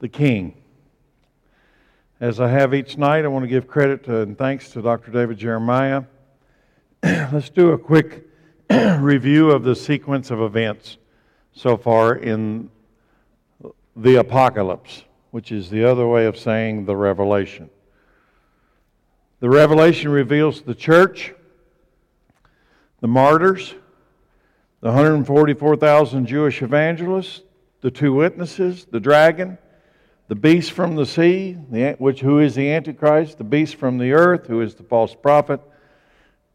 the King. As I have each night, I want to give credit to, and thanks to Dr. David Jeremiah. Let's do a quick review of the sequence of events so far in the apocalypse, which is the other way of saying the revelation. The revelation reveals the church, the martyrs, the 144,000 Jewish evangelists, the two witnesses, the dragon, the beast from the sea, the, which who is the Antichrist, the beast from the earth, who is the false prophet.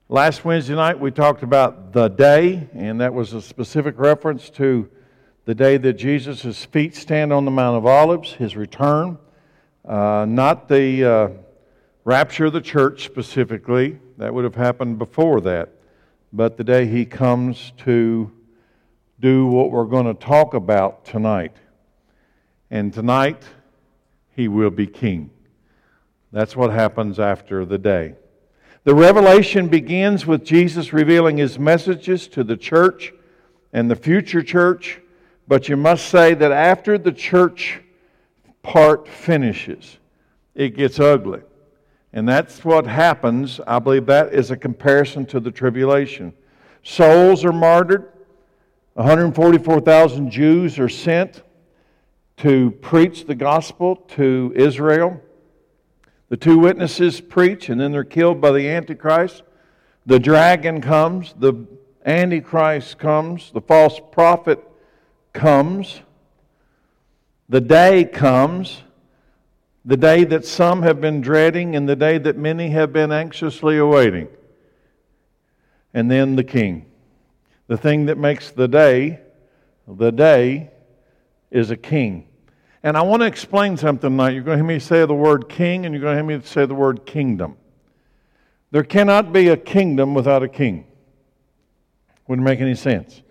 Last Wednesday night we talked about the day, and that was a specific reference to the day that Jesus' feet stand on the Mount of Olives, his return, uh, not the uh, rapture of the church specifically. That would have happened before that. But the day he comes to do what we're going to talk about tonight. And tonight, he will be king. That's what happens after the day. The revelation begins with Jesus revealing his messages to the church and the future church, but you must say that after the church part finishes, it gets ugly. And that's what happens. I believe that is a comparison to the tribulation. Souls are martyred, 144,000 Jews are sent to preach the gospel to Israel. The two witnesses preach, and then they're killed by the Antichrist. The dragon comes, the Antichrist comes, the false prophet comes. The day comes, the day that some have been dreading, and the day that many have been anxiously awaiting. And then the king. The thing that makes the day, the day, is a king. And I want to explain something tonight. You're going to hear me say the word king, and you're going to hear me say the word kingdom. There cannot be a kingdom without a king. Wouldn't make any sense.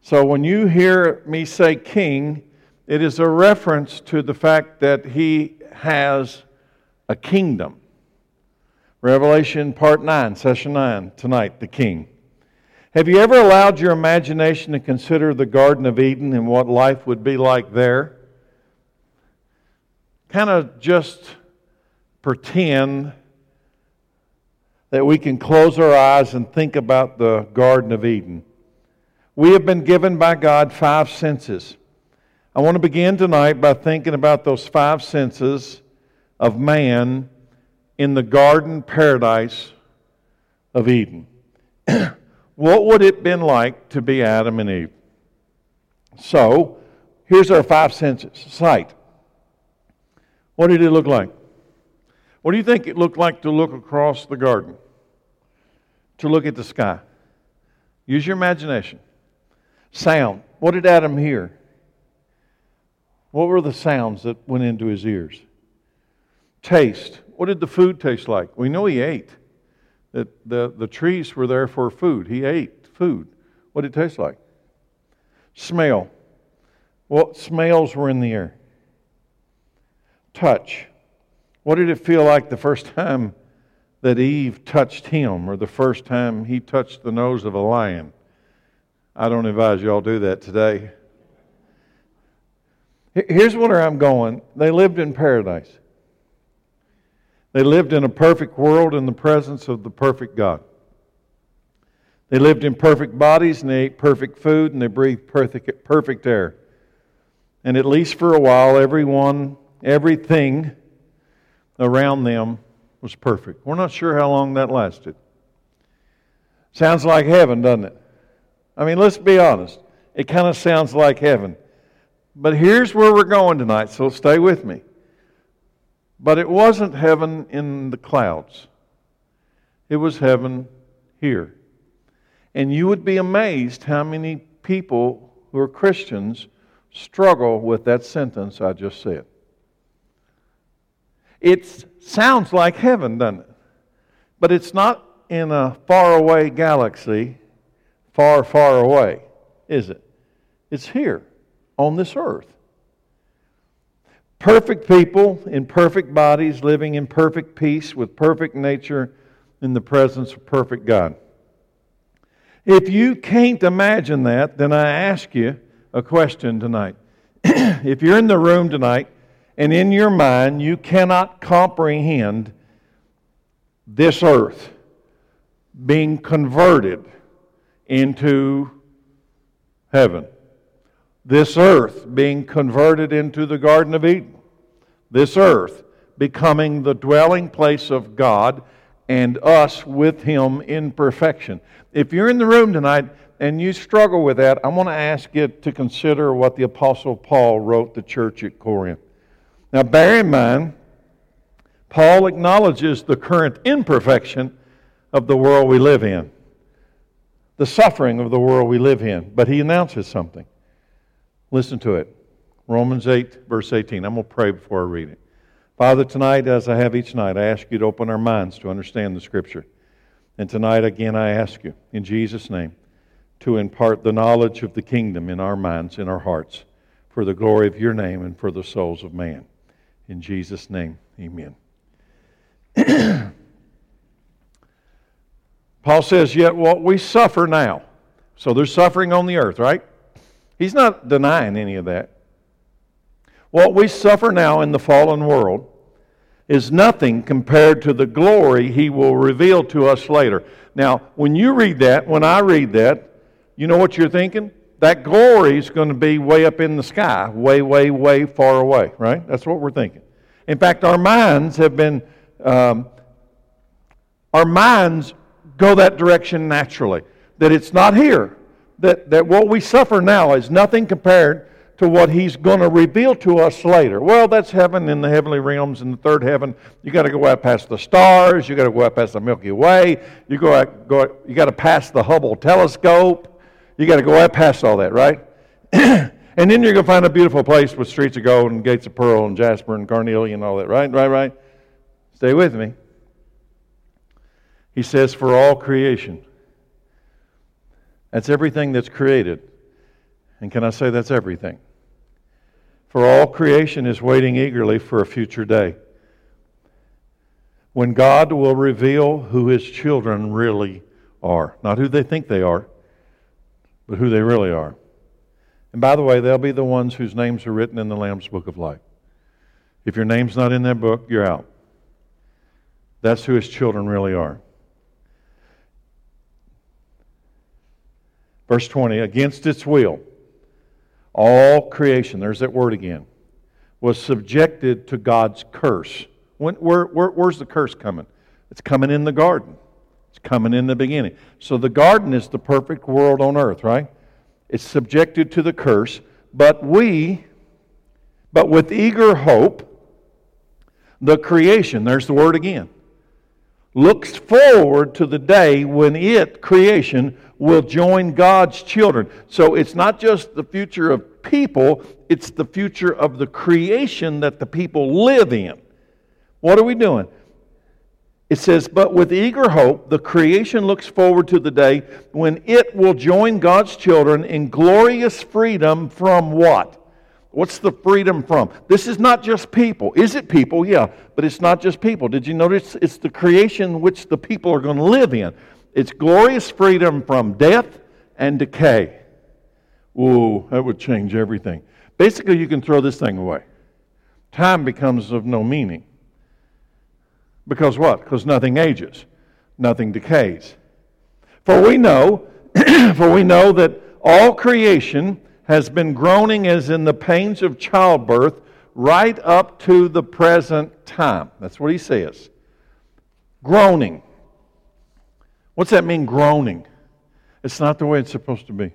So when you hear me say king, it is a reference to the fact that he has a kingdom. Revelation part 9, session 9, tonight, the king. Have you ever allowed your imagination to consider the Garden of Eden and what life would be like there? Kind of just pretend that we can close our eyes and think about the Garden of Eden. We have been given by God five senses. I want to begin tonight by thinking about those five senses of man in the garden paradise of Eden. what would it been like to be Adam and Eve? So, here's our five senses sight. What did it look like? What do you think it looked like to look across the garden? To look at the sky? Use your imagination. Sound. What did Adam hear? What were the sounds that went into his ears? Taste. What did the food taste like? We know he ate that the, the trees were there for food. He ate food. What did it taste like? Smell. What smells were in the air? Touch. What did it feel like the first time that Eve touched him or the first time he touched the nose of a lion? I don't advise y'all do that today. Here's where I'm going. They lived in paradise. They lived in a perfect world in the presence of the perfect God. They lived in perfect bodies and they ate perfect food and they breathed perfect, perfect air. And at least for a while, everyone, everything around them was perfect. We're not sure how long that lasted. Sounds like heaven, doesn't it? I mean, let's be honest. It kind of sounds like heaven. But here's where we're going tonight, so stay with me. But it wasn't heaven in the clouds, it was heaven here. And you would be amazed how many people who are Christians struggle with that sentence I just said. It sounds like heaven, doesn't it? But it's not in a faraway galaxy, far, far away, is it? It's here on this earth. Perfect people in perfect bodies, living in perfect peace with perfect nature in the presence of perfect God. If you can't imagine that, then I ask you a question tonight. if you're in the room tonight and in your mind you cannot comprehend this earth being converted into heaven. This earth being converted into the Garden of Eden. This earth becoming the dwelling place of God and us with Him in perfection. If you're in the room tonight and you struggle with that, I want to ask you to consider what the Apostle Paul wrote the church at Corinth. Now, bear in mind, Paul acknowledges the current imperfection of the world we live in, the suffering of the world we live in, but he announces something. Listen to it. Romans 8, verse 18. I'm going to pray before I read it. Father, tonight, as I have each night, I ask you to open our minds to understand the Scripture. And tonight, again, I ask you, in Jesus' name, to impart the knowledge of the kingdom in our minds, in our hearts, for the glory of your name and for the souls of man. In Jesus' name, amen. Paul says, Yet what we suffer now. So there's suffering on the earth, right? He's not denying any of that. What we suffer now in the fallen world is nothing compared to the glory he will reveal to us later. Now, when you read that, when I read that, you know what you're thinking? That glory is going to be way up in the sky, way, way, way far away, right? That's what we're thinking. In fact, our minds have been, um, our minds go that direction naturally. That it's not here. That, that what we suffer now is nothing compared to what he's going to reveal to us later. Well, that's heaven in the heavenly realms in the third heaven. You got to go out past the stars. You got to go out past the Milky Way. You go out, go. Out, you got to pass the Hubble telescope. You got to go out past all that, right? and then you're going to find a beautiful place with streets of gold and gates of pearl and jasper and carnelian and all that, right? Right? Right? Stay with me. He says, for all creation. That's everything that's created. And can I say that's everything? For all creation is waiting eagerly for a future day when God will reveal who his children really are. Not who they think they are, but who they really are. And by the way, they'll be the ones whose names are written in the Lamb's Book of Life. If your name's not in that book, you're out. That's who his children really are. Verse 20, against its will all creation, there's that word again, was subjected to God's curse. When, where, where, where's the curse coming? It's coming in the garden. It's coming in the beginning. So the garden is the perfect world on earth, right? It's subjected to the curse, but we, but with eager hope, the creation, there's the word again, looks forward to the day when it, creation, will join God's children. So it's not just the future of people, it's the future of the creation that the people live in. What are we doing? It says, But with eager hope, the creation looks forward to the day when it will join God's children in glorious freedom from what? What's the freedom from? This is not just people. Is it people? Yeah, but it's not just people. Did you notice it's the creation which the people are going to live in? It's glorious freedom from death and decay. Ooh, that would change everything. Basically, you can throw this thing away. Time becomes of no meaning. Because what? Because nothing ages, nothing decays. For we know, for we know that all creation has been groaning as in the pains of childbirth right up to the present time. That's what he says. Groaning. What's that mean, groaning? It's not the way it's supposed to be.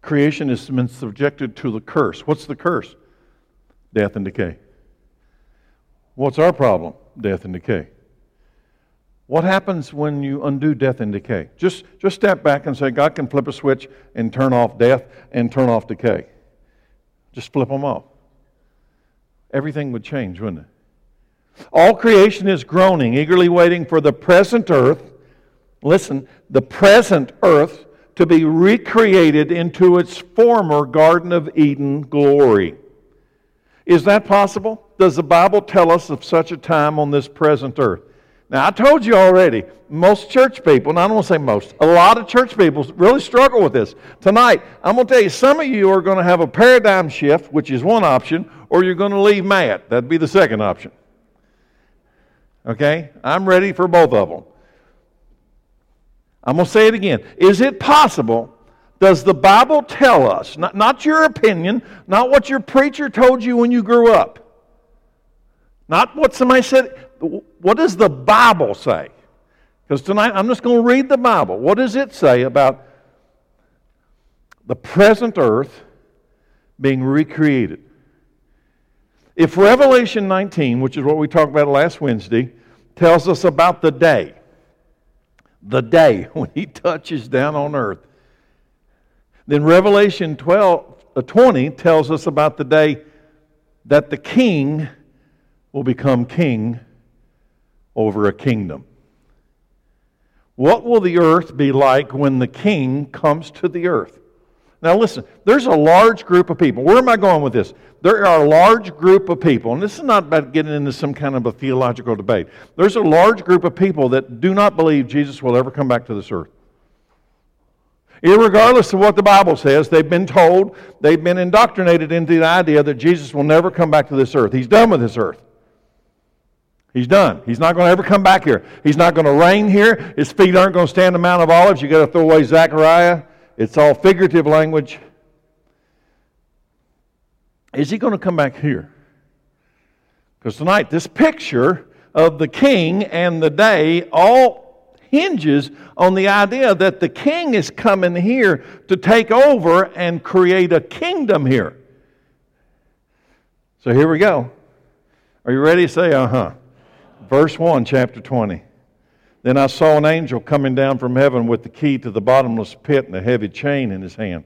Creation has been subjected to the curse. What's the curse? Death and decay. What's our problem? Death and decay. What happens when you undo death and decay? Just, just step back and say, God can flip a switch and turn off death and turn off decay. Just flip them off. Everything would change, wouldn't it? All creation is groaning, eagerly waiting for the present earth, listen, the present earth to be recreated into its former Garden of Eden glory. Is that possible? Does the Bible tell us of such a time on this present earth? Now, I told you already, most church people, and I don't want to say most, a lot of church people really struggle with this. Tonight, I'm going to tell you, some of you are going to have a paradigm shift, which is one option, or you're going to leave mad. That'd be the second option. Okay? I'm ready for both of them. I'm going to say it again. Is it possible? Does the Bible tell us, not, not your opinion, not what your preacher told you when you grew up, not what somebody said, what does the Bible say? Because tonight I'm just going to read the Bible. What does it say about the present earth being recreated? If Revelation 19, which is what we talked about last Wednesday, tells us about the day, the day when he touches down on earth, then Revelation 12, uh, 20 tells us about the day that the king will become king over a kingdom. What will the earth be like when the king comes to the earth? Now, listen, there's a large group of people. Where am I going with this? There are a large group of people, and this is not about getting into some kind of a theological debate. There's a large group of people that do not believe Jesus will ever come back to this earth. Irregardless of what the Bible says, they've been told, they've been indoctrinated into the idea that Jesus will never come back to this earth. He's done with this earth. He's done. He's not going to ever come back here. He's not going to reign here. His feet aren't going to stand the Mount of Olives. You've got to throw away Zechariah. It's all figurative language. Is he going to come back here? Because tonight, this picture of the king and the day all hinges on the idea that the king is coming here to take over and create a kingdom here. So here we go. Are you ready to say, uh huh? Verse 1, chapter 20. Then I saw an angel coming down from heaven with the key to the bottomless pit and a heavy chain in his hand.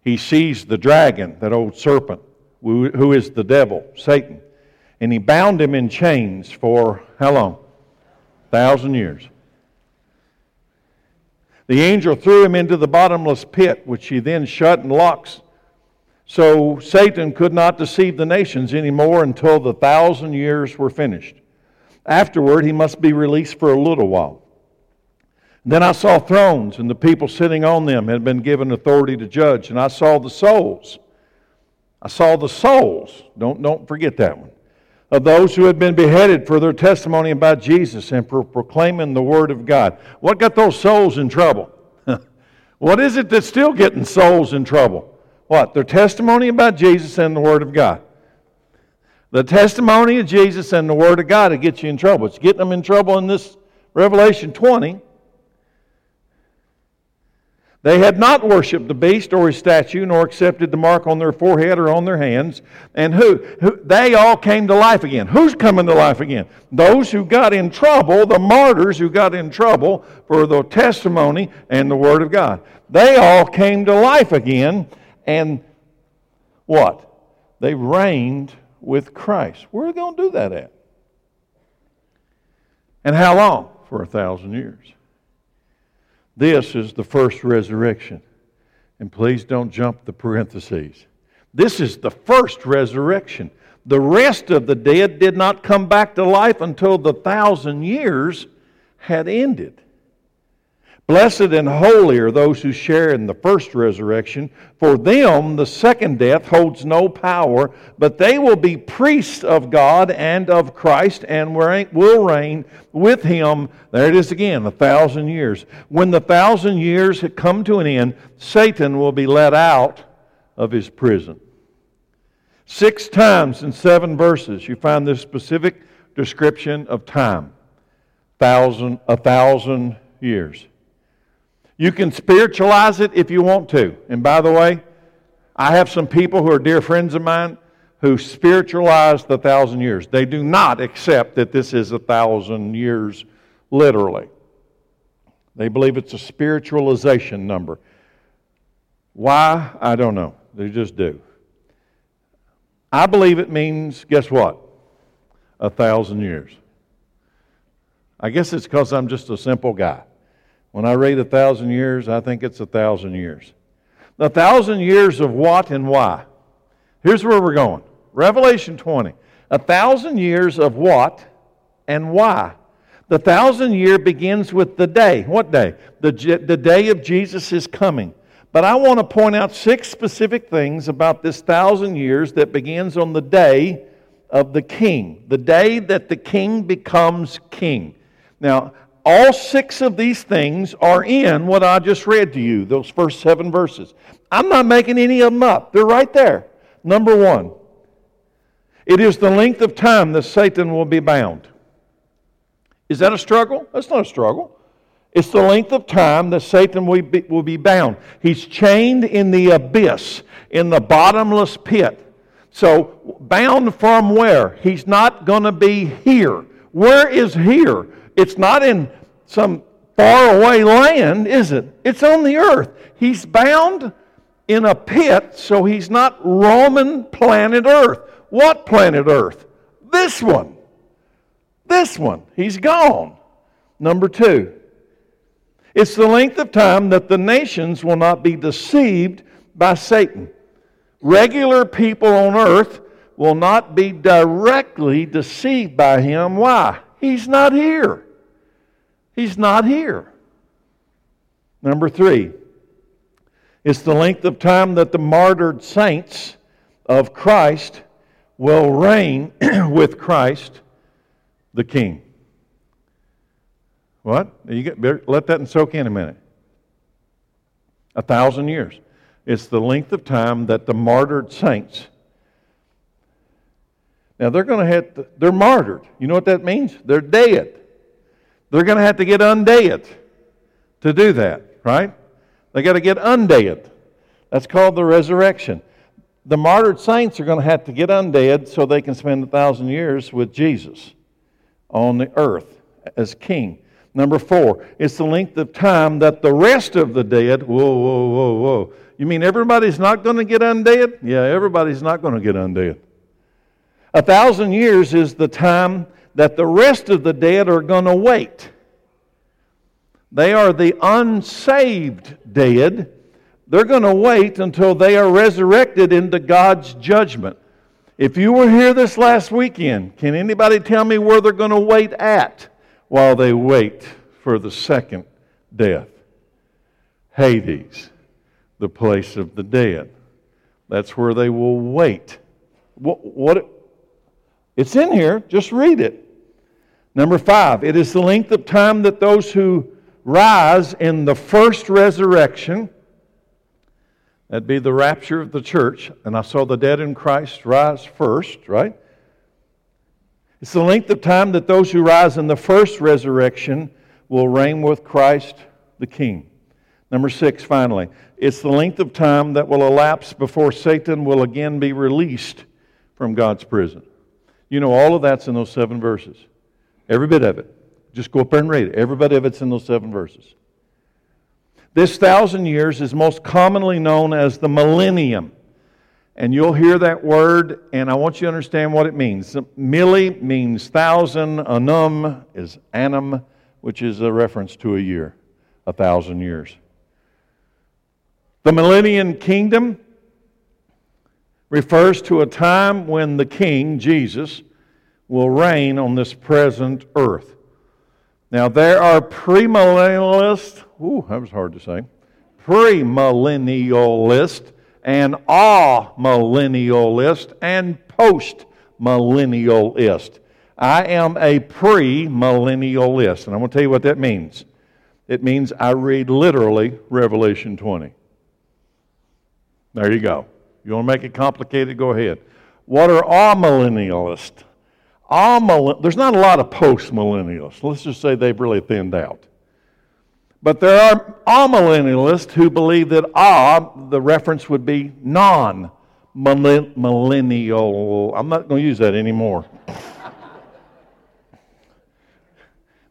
He seized the dragon, that old serpent, who is the devil, Satan, and he bound him in chains for how long? A thousand years. The angel threw him into the bottomless pit, which he then shut and locks. So Satan could not deceive the nations anymore until the thousand years were finished. Afterward, he must be released for a little while. Then I saw thrones, and the people sitting on them had been given authority to judge. And I saw the souls. I saw the souls. Don't, don't forget that one. Of those who had been beheaded for their testimony about Jesus and for proclaiming the Word of God. What got those souls in trouble? what is it that's still getting souls in trouble? What? Their testimony about Jesus and the Word of God. The testimony of Jesus and the Word of God to get you in trouble. It's getting them in trouble in this Revelation 20. They had not worshipped the beast or his statue, nor accepted the mark on their forehead or on their hands. And who? who? They all came to life again. Who's coming to life again? Those who got in trouble, the martyrs who got in trouble for the testimony and the Word of God. They all came to life again. And what? They reigned with Christ. Where are they going to do that at? And how long? For a thousand years. This is the first resurrection. And please don't jump the parentheses. This is the first resurrection. The rest of the dead did not come back to life until the thousand years had ended. Blessed and holy are those who share in the first resurrection. For them, the second death holds no power, but they will be priests of God and of Christ and will reign with him. There it is again, a thousand years. When the thousand years have come to an end, Satan will be let out of his prison. Six times in seven verses, you find this specific description of time. Thousand, a thousand years. You can spiritualize it if you want to. And by the way, I have some people who are dear friends of mine who spiritualize the thousand years. They do not accept that this is a thousand years literally. They believe it's a spiritualization number. Why? I don't know. They just do. I believe it means, guess what? A thousand years. I guess it's because I'm just a simple guy. When I read a thousand years, I think it's a thousand years. A thousand years of what and why? Here's where we're going Revelation 20. A thousand years of what and why? The thousand year begins with the day. What day? The, the day of Jesus' coming. But I want to point out six specific things about this thousand years that begins on the day of the king, the day that the king becomes king. Now, all six of these things are in what I just read to you, those first seven verses. I'm not making any of them up, they're right there. Number one, it is the length of time that Satan will be bound. Is that a struggle? That's not a struggle. It's the length of time that Satan will be, will be bound. He's chained in the abyss, in the bottomless pit. So, bound from where? He's not going to be here. Where is here? It's not in some faraway land, is it? It's on the earth. He's bound in a pit, so he's not roaming planet Earth. What planet Earth? This one. This one. He's gone. Number two, it's the length of time that the nations will not be deceived by Satan. Regular people on earth will not be directly deceived by him. Why? He's not here. He's not here. Number three, it's the length of time that the martyred saints of Christ will reign with Christ the King. What? You get, let that soak in a minute. A thousand years. It's the length of time that the martyred saints. Now they're going to have to, they're martyred. You know what that means? They're dead. They're going to have to get undead to do that, right? They got to get undead. That's called the resurrection. The martyred saints are going to have to get undead so they can spend a thousand years with Jesus on the earth as king. Number four, it's the length of time that the rest of the dead, whoa, whoa, whoa, whoa. You mean everybody's not going to get undead? Yeah, everybody's not going to get undead. A thousand years is the time that the rest of the dead are going to wait. They are the unsaved dead. They're going to wait until they are resurrected into God's judgment. If you were here this last weekend, can anybody tell me where they're going to wait at while they wait for the second death? Hades, the place of the dead. That's where they will wait. What, what it's in here, just read it. Number five, it is the length of time that those who rise in the first resurrection, that'd be the rapture of the church, and I saw the dead in Christ rise first, right? It's the length of time that those who rise in the first resurrection will reign with Christ the King. Number six, finally, it's the length of time that will elapse before Satan will again be released from God's prison. You know, all of that's in those seven verses. Every bit of it. Just go up there and read it. Every bit of it's in those seven verses. This thousand years is most commonly known as the millennium. And you'll hear that word, and I want you to understand what it means. Milli means thousand, annum is annum, which is a reference to a year, a thousand years. The millennium kingdom refers to a time when the king, Jesus, will reign on this present earth. Now, there are premillennialists, ooh, that was hard to say, premillennialists and amillennialists and post-millennialist. I am a premillennialist, and I'm going to tell you what that means. It means I read literally Revelation 20. There you go. You want to make it complicated? Go ahead. What are amillennialists? All there's not a lot of post millennialists. Let's just say they've really thinned out. But there are amillennialists who believe that ah, the reference would be non millennial. I'm not going to use that anymore.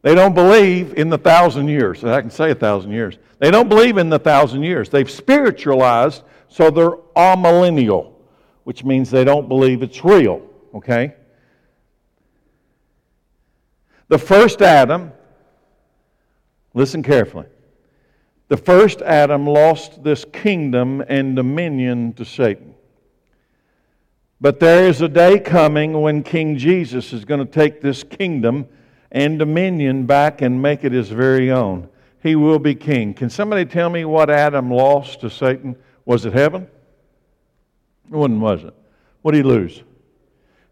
they don't believe in the thousand years. I can say a thousand years. They don't believe in the thousand years. They've spiritualized, so they're amillennial, which means they don't believe it's real. Okay? The first Adam, listen carefully. The first Adam lost this kingdom and dominion to Satan. But there is a day coming when King Jesus is going to take this kingdom and dominion back and make it his very own. He will be king. Can somebody tell me what Adam lost to Satan? Was it heaven? It wasn't, was it? What did he lose?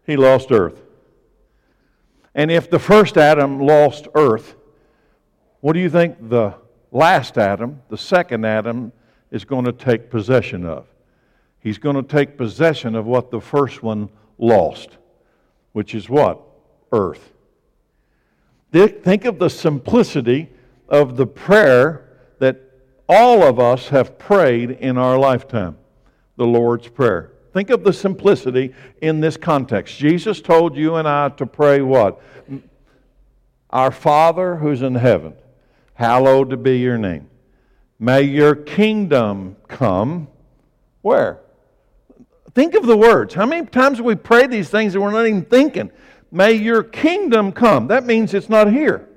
He lost earth. And if the first Adam lost earth, what do you think the last Adam, the second Adam, is going to take possession of? He's going to take possession of what the first one lost, which is what? Earth. Think of the simplicity of the prayer that all of us have prayed in our lifetime the Lord's Prayer. Think of the simplicity in this context. Jesus told you and I to pray what? Our Father who's in heaven, hallowed be your name. May your kingdom come. Where? Think of the words. How many times we pray these things and we're not even thinking? May your kingdom come. That means it's not here.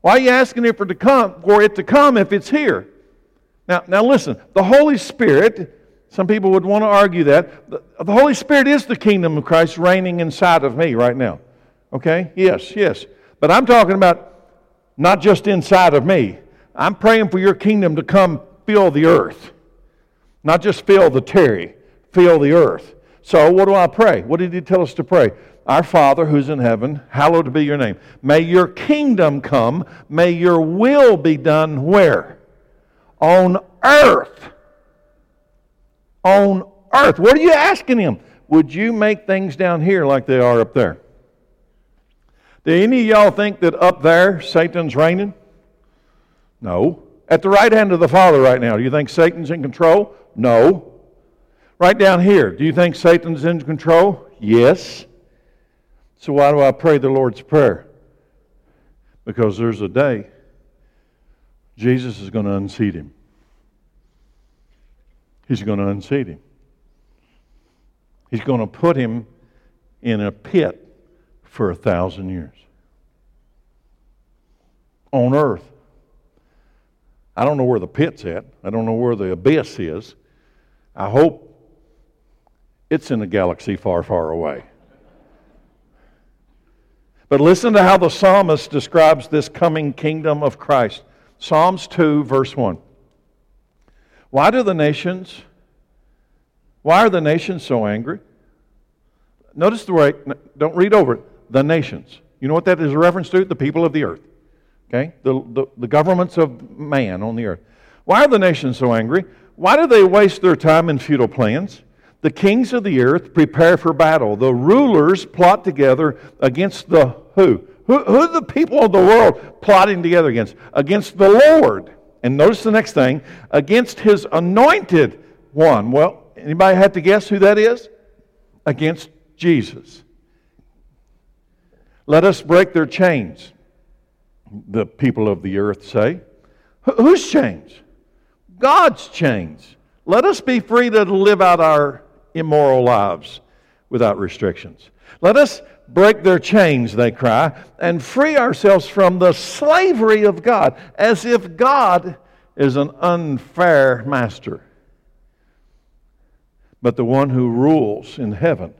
Why are you asking it for, to come, for it to come if it's here? Now, now listen, the Holy Spirit, some people would want to argue that. The, the Holy Spirit is the kingdom of Christ reigning inside of me right now. Okay? Yes, yes. But I'm talking about not just inside of me. I'm praying for your kingdom to come fill the earth. Not just fill the Terry, fill the earth. So, what do I pray? What did he tell us to pray? Our Father who's in heaven, hallowed be your name. May your kingdom come. May your will be done where? On earth. On earth. What are you asking him? Would you make things down here like they are up there? Do any of y'all think that up there Satan's reigning? No. At the right hand of the Father right now, do you think Satan's in control? No. Right down here, do you think Satan's in control? Yes. So why do I pray the Lord's Prayer? Because there's a day Jesus is going to unseat him. He's going to unseat him. He's going to put him in a pit for a thousand years on earth. I don't know where the pit's at. I don't know where the abyss is. I hope it's in a galaxy far, far away. But listen to how the psalmist describes this coming kingdom of Christ. Psalms 2, verse 1. Why do the nations, why are the nations so angry? Notice the way, don't read over it. The nations. You know what that is a reference to? The people of the earth. Okay? The, the, the governments of man on the earth. Why are the nations so angry? Why do they waste their time in futile plans? The kings of the earth prepare for battle. The rulers plot together against the who? Who, who are the people of the world plotting together against? Against the Lord. And notice the next thing against his anointed one. Well, anybody have to guess who that is? Against Jesus. Let us break their chains, the people of the earth say. Whose chains? God's chains. Let us be free to live out our immoral lives without restrictions. Let us break their chains, they cry, and free ourselves from the slavery of God, as if God is an unfair master. But the one who rules in heaven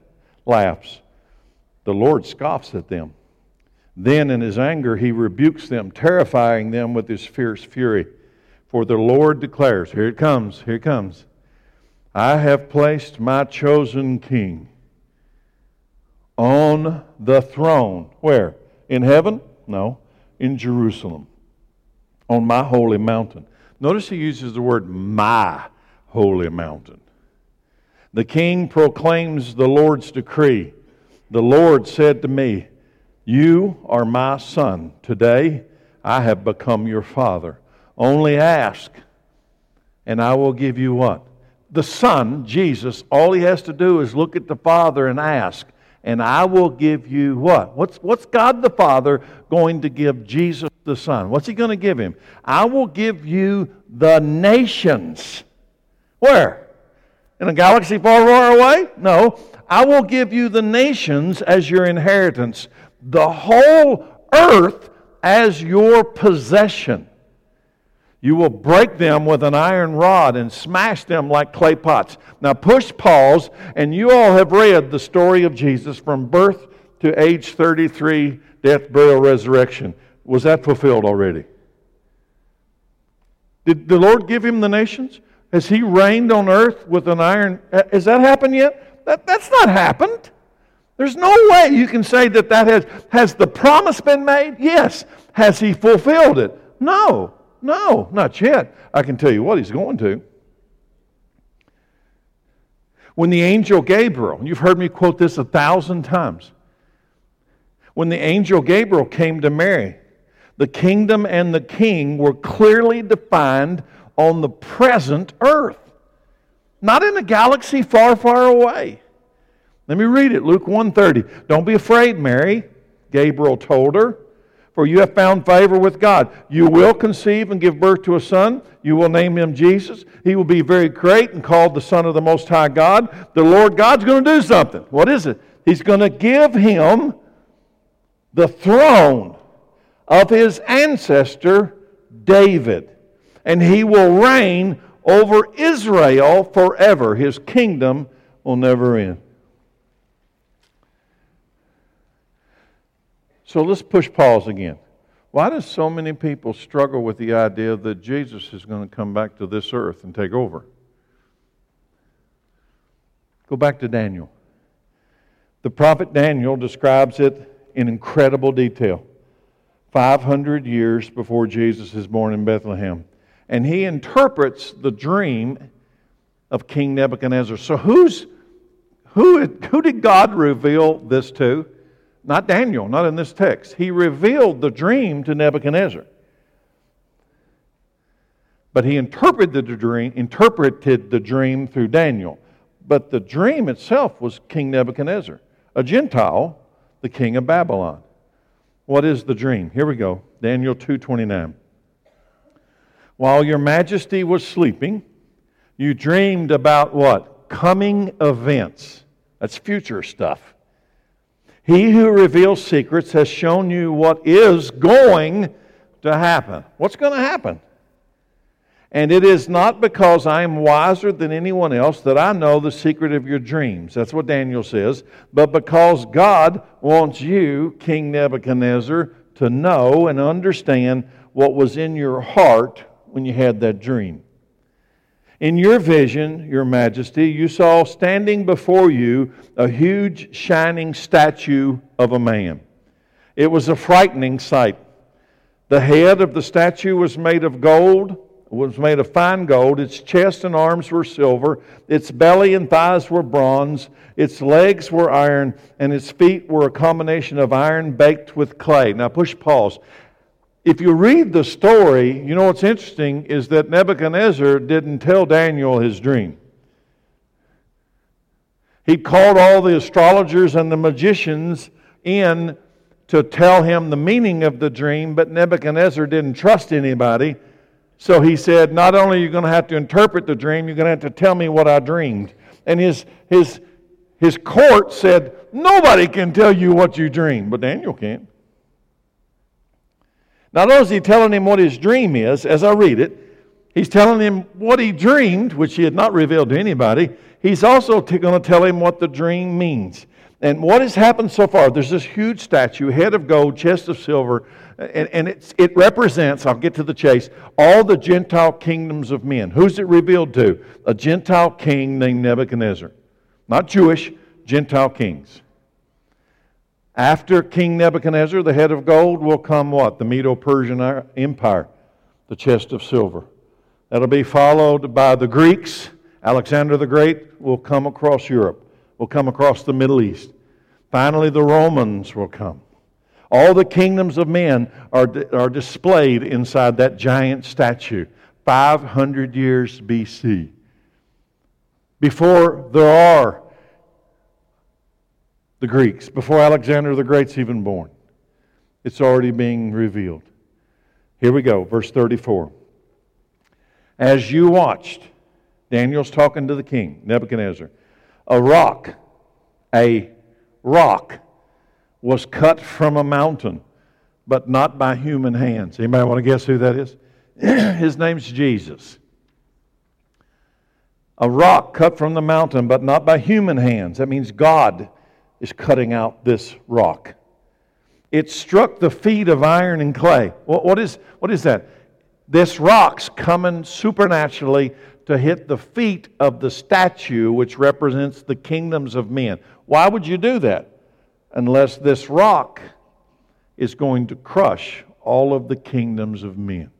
laughs. The Lord scoffs at them. Then in his anger, he rebukes them, terrifying them with his fierce fury. For the Lord declares, Here it comes, here it comes. I have placed my chosen king on the throne. Where? In heaven? No, in Jerusalem, on my holy mountain. Notice he uses the word my holy mountain. The king proclaims the Lord's decree. The Lord said to me, You are my son. Today I have become your father. Only ask, and I will give you what? The Son, Jesus, all he has to do is look at the Father and ask, and I will give you what? What's, what's God the Father going to give Jesus the Son? What's he going to give him? I will give you the nations. Where? In a galaxy far, far away? No. I will give you the nations as your inheritance, the whole earth as your possession. You will break them with an iron rod and smash them like clay pots. Now, push pause, and you all have read the story of Jesus from birth to age 33, death, burial, resurrection. Was that fulfilled already? Did the Lord give him the nations? Has he reigned on earth with an iron? Has that happened yet? That, that's not happened. There's no way you can say that that has. Has the promise been made? Yes. Has he fulfilled it? No. No, not yet. I can tell you what he's going to. When the angel Gabriel, you've heard me quote this a thousand times, when the angel Gabriel came to Mary, the kingdom and the king were clearly defined on the present earth, not in a galaxy far, far away. Let me read it, Luke 1:30. Don't be afraid, Mary, Gabriel told her, for you have found favor with God. You will conceive and give birth to a son. You will name him Jesus. He will be very great and called the Son of the Most High God. The Lord God's going to do something. What is it? He's going to give him the throne of his ancestor David, and he will reign over Israel forever. His kingdom will never end. So let's push pause again. Why do so many people struggle with the idea that Jesus is going to come back to this earth and take over? Go back to Daniel. The prophet Daniel describes it in incredible detail. 500 years before Jesus is born in Bethlehem. And he interprets the dream of King Nebuchadnezzar. So, who's, who, who did God reveal this to? Not Daniel, not in this text. He revealed the dream to Nebuchadnezzar. But he interpreted the dream, interpreted the dream through Daniel. But the dream itself was King Nebuchadnezzar, a Gentile, the king of Babylon. What is the dream? Here we go. Daniel 2:29. While your majesty was sleeping, you dreamed about what? Coming events. That's future stuff. He who reveals secrets has shown you what is going to happen. What's going to happen? And it is not because I am wiser than anyone else that I know the secret of your dreams. That's what Daniel says. But because God wants you, King Nebuchadnezzar, to know and understand what was in your heart when you had that dream. In your vision, Your Majesty, you saw standing before you a huge shining statue of a man. It was a frightening sight. The head of the statue was made of gold was made of fine gold. Its chest and arms were silver. Its belly and thighs were bronze. Its legs were iron. And its feet were a combination of iron baked with clay. Now, push pause. If you read the story, you know what's interesting is that Nebuchadnezzar didn't tell Daniel his dream. He called all the astrologers and the magicians in to tell him the meaning of the dream, but Nebuchadnezzar didn't trust anybody. So he said, Not only are you going to have to interpret the dream, you're going to have to tell me what I dreamed. And his, his, his court said, Nobody can tell you what you dreamed, but Daniel can. Not only is he telling him what his dream is, as I read it, he's telling him what he dreamed, which he had not revealed to anybody. He's also t- going to tell him what the dream means. And what has happened so far? There's this huge statue, head of gold, chest of silver, and, and it represents, I'll get to the chase, all the Gentile kingdoms of men. Who's it revealed to? A Gentile king named Nebuchadnezzar. Not Jewish, Gentile kings. After King Nebuchadnezzar, the head of gold, will come what? The Medo Persian Empire, the chest of silver. That'll be followed by the Greeks. Alexander the Great will come across Europe, will come across the Middle East. Finally, the Romans will come. All the kingdoms of men are, are displayed inside that giant statue, 500 years BC. Before there are the Greeks, before Alexander the Great's even born, it's already being revealed. Here we go, verse 34. As you watched, Daniel's talking to the king, Nebuchadnezzar, a rock, a rock was cut from a mountain, but not by human hands. Anybody want to guess who that is? His name's Jesus. A rock cut from the mountain, but not by human hands. That means God is cutting out this rock. It struck the feet of iron and clay. what, is, what is that? This rock's coming supernaturally to hit the feet of the statue, which represents the kingdoms of men. Why would you do that? Unless this rock is going to crush all of the kingdoms of men.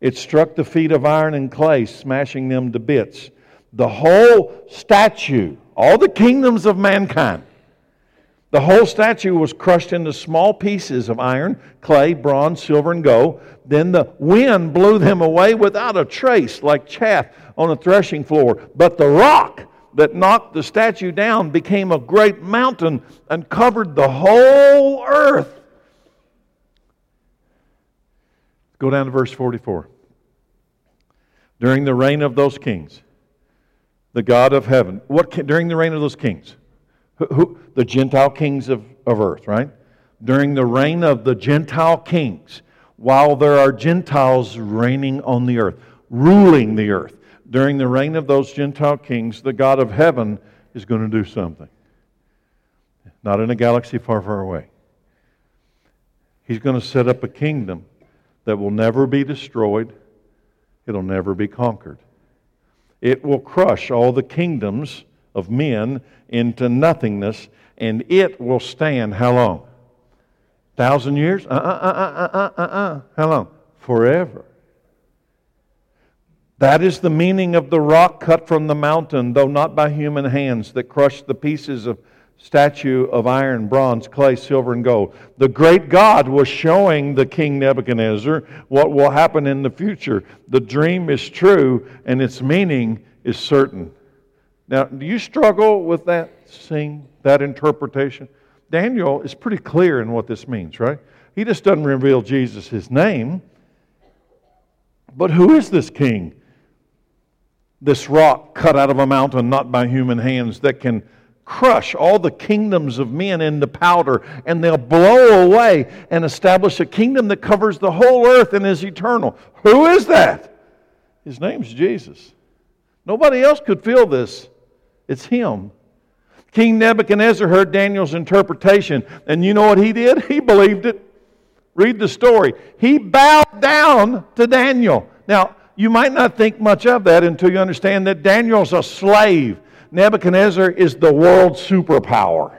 It struck the feet of iron and clay, smashing them to bits. The whole statue, all the kingdoms of mankind, the whole statue was crushed into small pieces of iron, clay, bronze, silver, and gold. Then the wind blew them away without a trace, like chaff on a threshing floor. But the rock that knocked the statue down became a great mountain and covered the whole earth. Go down to verse 44. During the reign of those kings, the God of heaven, what during the reign of those kings? Who, the Gentile kings of, of earth, right? During the reign of the Gentile kings, while there are Gentiles reigning on the earth, ruling the earth, during the reign of those Gentile kings, the God of heaven is going to do something. Not in a galaxy far, far away. He's going to set up a kingdom that will never be destroyed, it'll never be conquered. It will crush all the kingdoms of men into nothingness, and it will stand how long? Thousand years? Uh uh uh uh uh uh uh. How long? Forever. That is the meaning of the rock cut from the mountain, though not by human hands, that crushed the pieces of statue of iron, bronze, clay, silver, and gold. The great God was showing the king Nebuchadnezzar what will happen in the future. The dream is true, and its meaning is certain. Now, do you struggle with that seeing, that interpretation? Daniel is pretty clear in what this means, right? He just doesn't reveal Jesus his name. But who is this king? This rock cut out of a mountain, not by human hands, that can crush all the kingdoms of men into powder, and they'll blow away and establish a kingdom that covers the whole earth and is eternal. Who is that? His name's Jesus. Nobody else could feel this. It's him. King Nebuchadnezzar heard Daniel's interpretation, and you know what he did? He believed it. Read the story. He bowed down to Daniel. Now, you might not think much of that until you understand that Daniel's a slave. Nebuchadnezzar is the world superpower.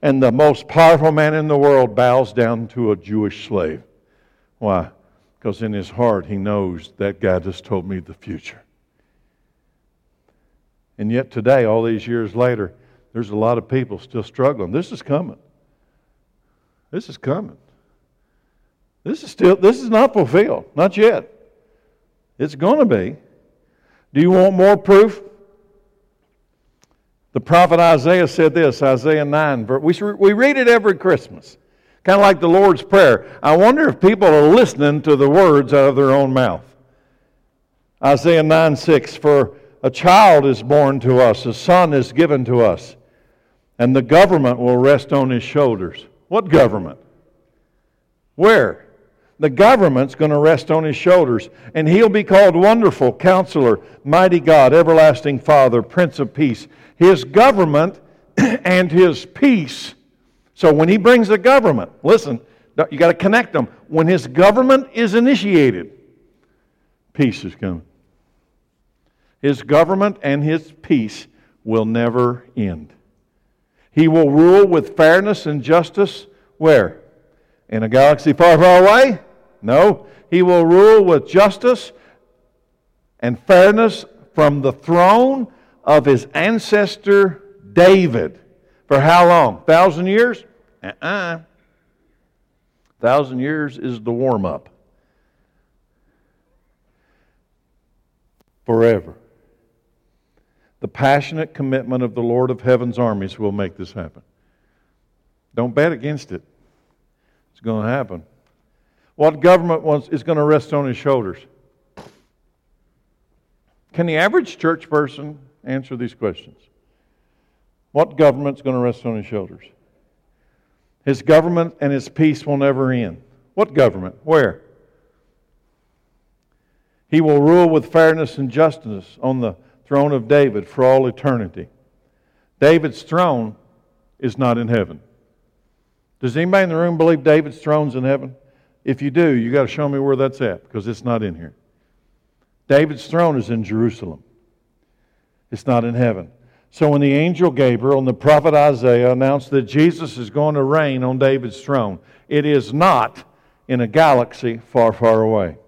And the most powerful man in the world bows down to a Jewish slave. Why? Because in his heart he knows that God has told me the future. And yet today, all these years later, there's a lot of people still struggling. This is coming. This is coming. This is still this is not fulfilled. Not yet. It's going to be. Do you want more proof? The prophet Isaiah said this, Isaiah 9. We, read it every Christmas, kind of like the Lord's Prayer. I wonder if people are listening to the words out of their own mouth. Isaiah 9 6 For a child is born to us, a son is given to us, and the government will rest on his shoulders. What government? Where? The government's going to rest on his shoulders, and he'll be called Wonderful Counselor, Mighty God, Everlasting Father, Prince of Peace. His government and his peace. So when he brings the government, listen, you got to connect them. When his government is initiated, peace is coming. His government and his peace will never end. He will rule with fairness and justice where? In a galaxy far, far away? No. He will rule with justice and fairness from the throne of his ancestor David. For how long? Thousand years? Uh-uh. Thousand years is the warm up. Forever. The passionate commitment of the Lord of Heaven's armies will make this happen. Don't bet against it. It's going to happen. What government wants, is going to rest on his shoulders? Can the average church person answer these questions? What government's going to rest on his shoulders? His government and his peace will never end. What government? Where? He will rule with fairness and justice on the throne of David for all eternity. David's throne is not in heaven. Does anybody in the room believe David's throne's in heaven? If you do, you got to show me where that's at because it's not in here. David's throne is in Jerusalem. It's not in heaven. So when the angel Gabriel and the prophet Isaiah announced that Jesus is going to reign on David's throne, it is not in a galaxy far, far away.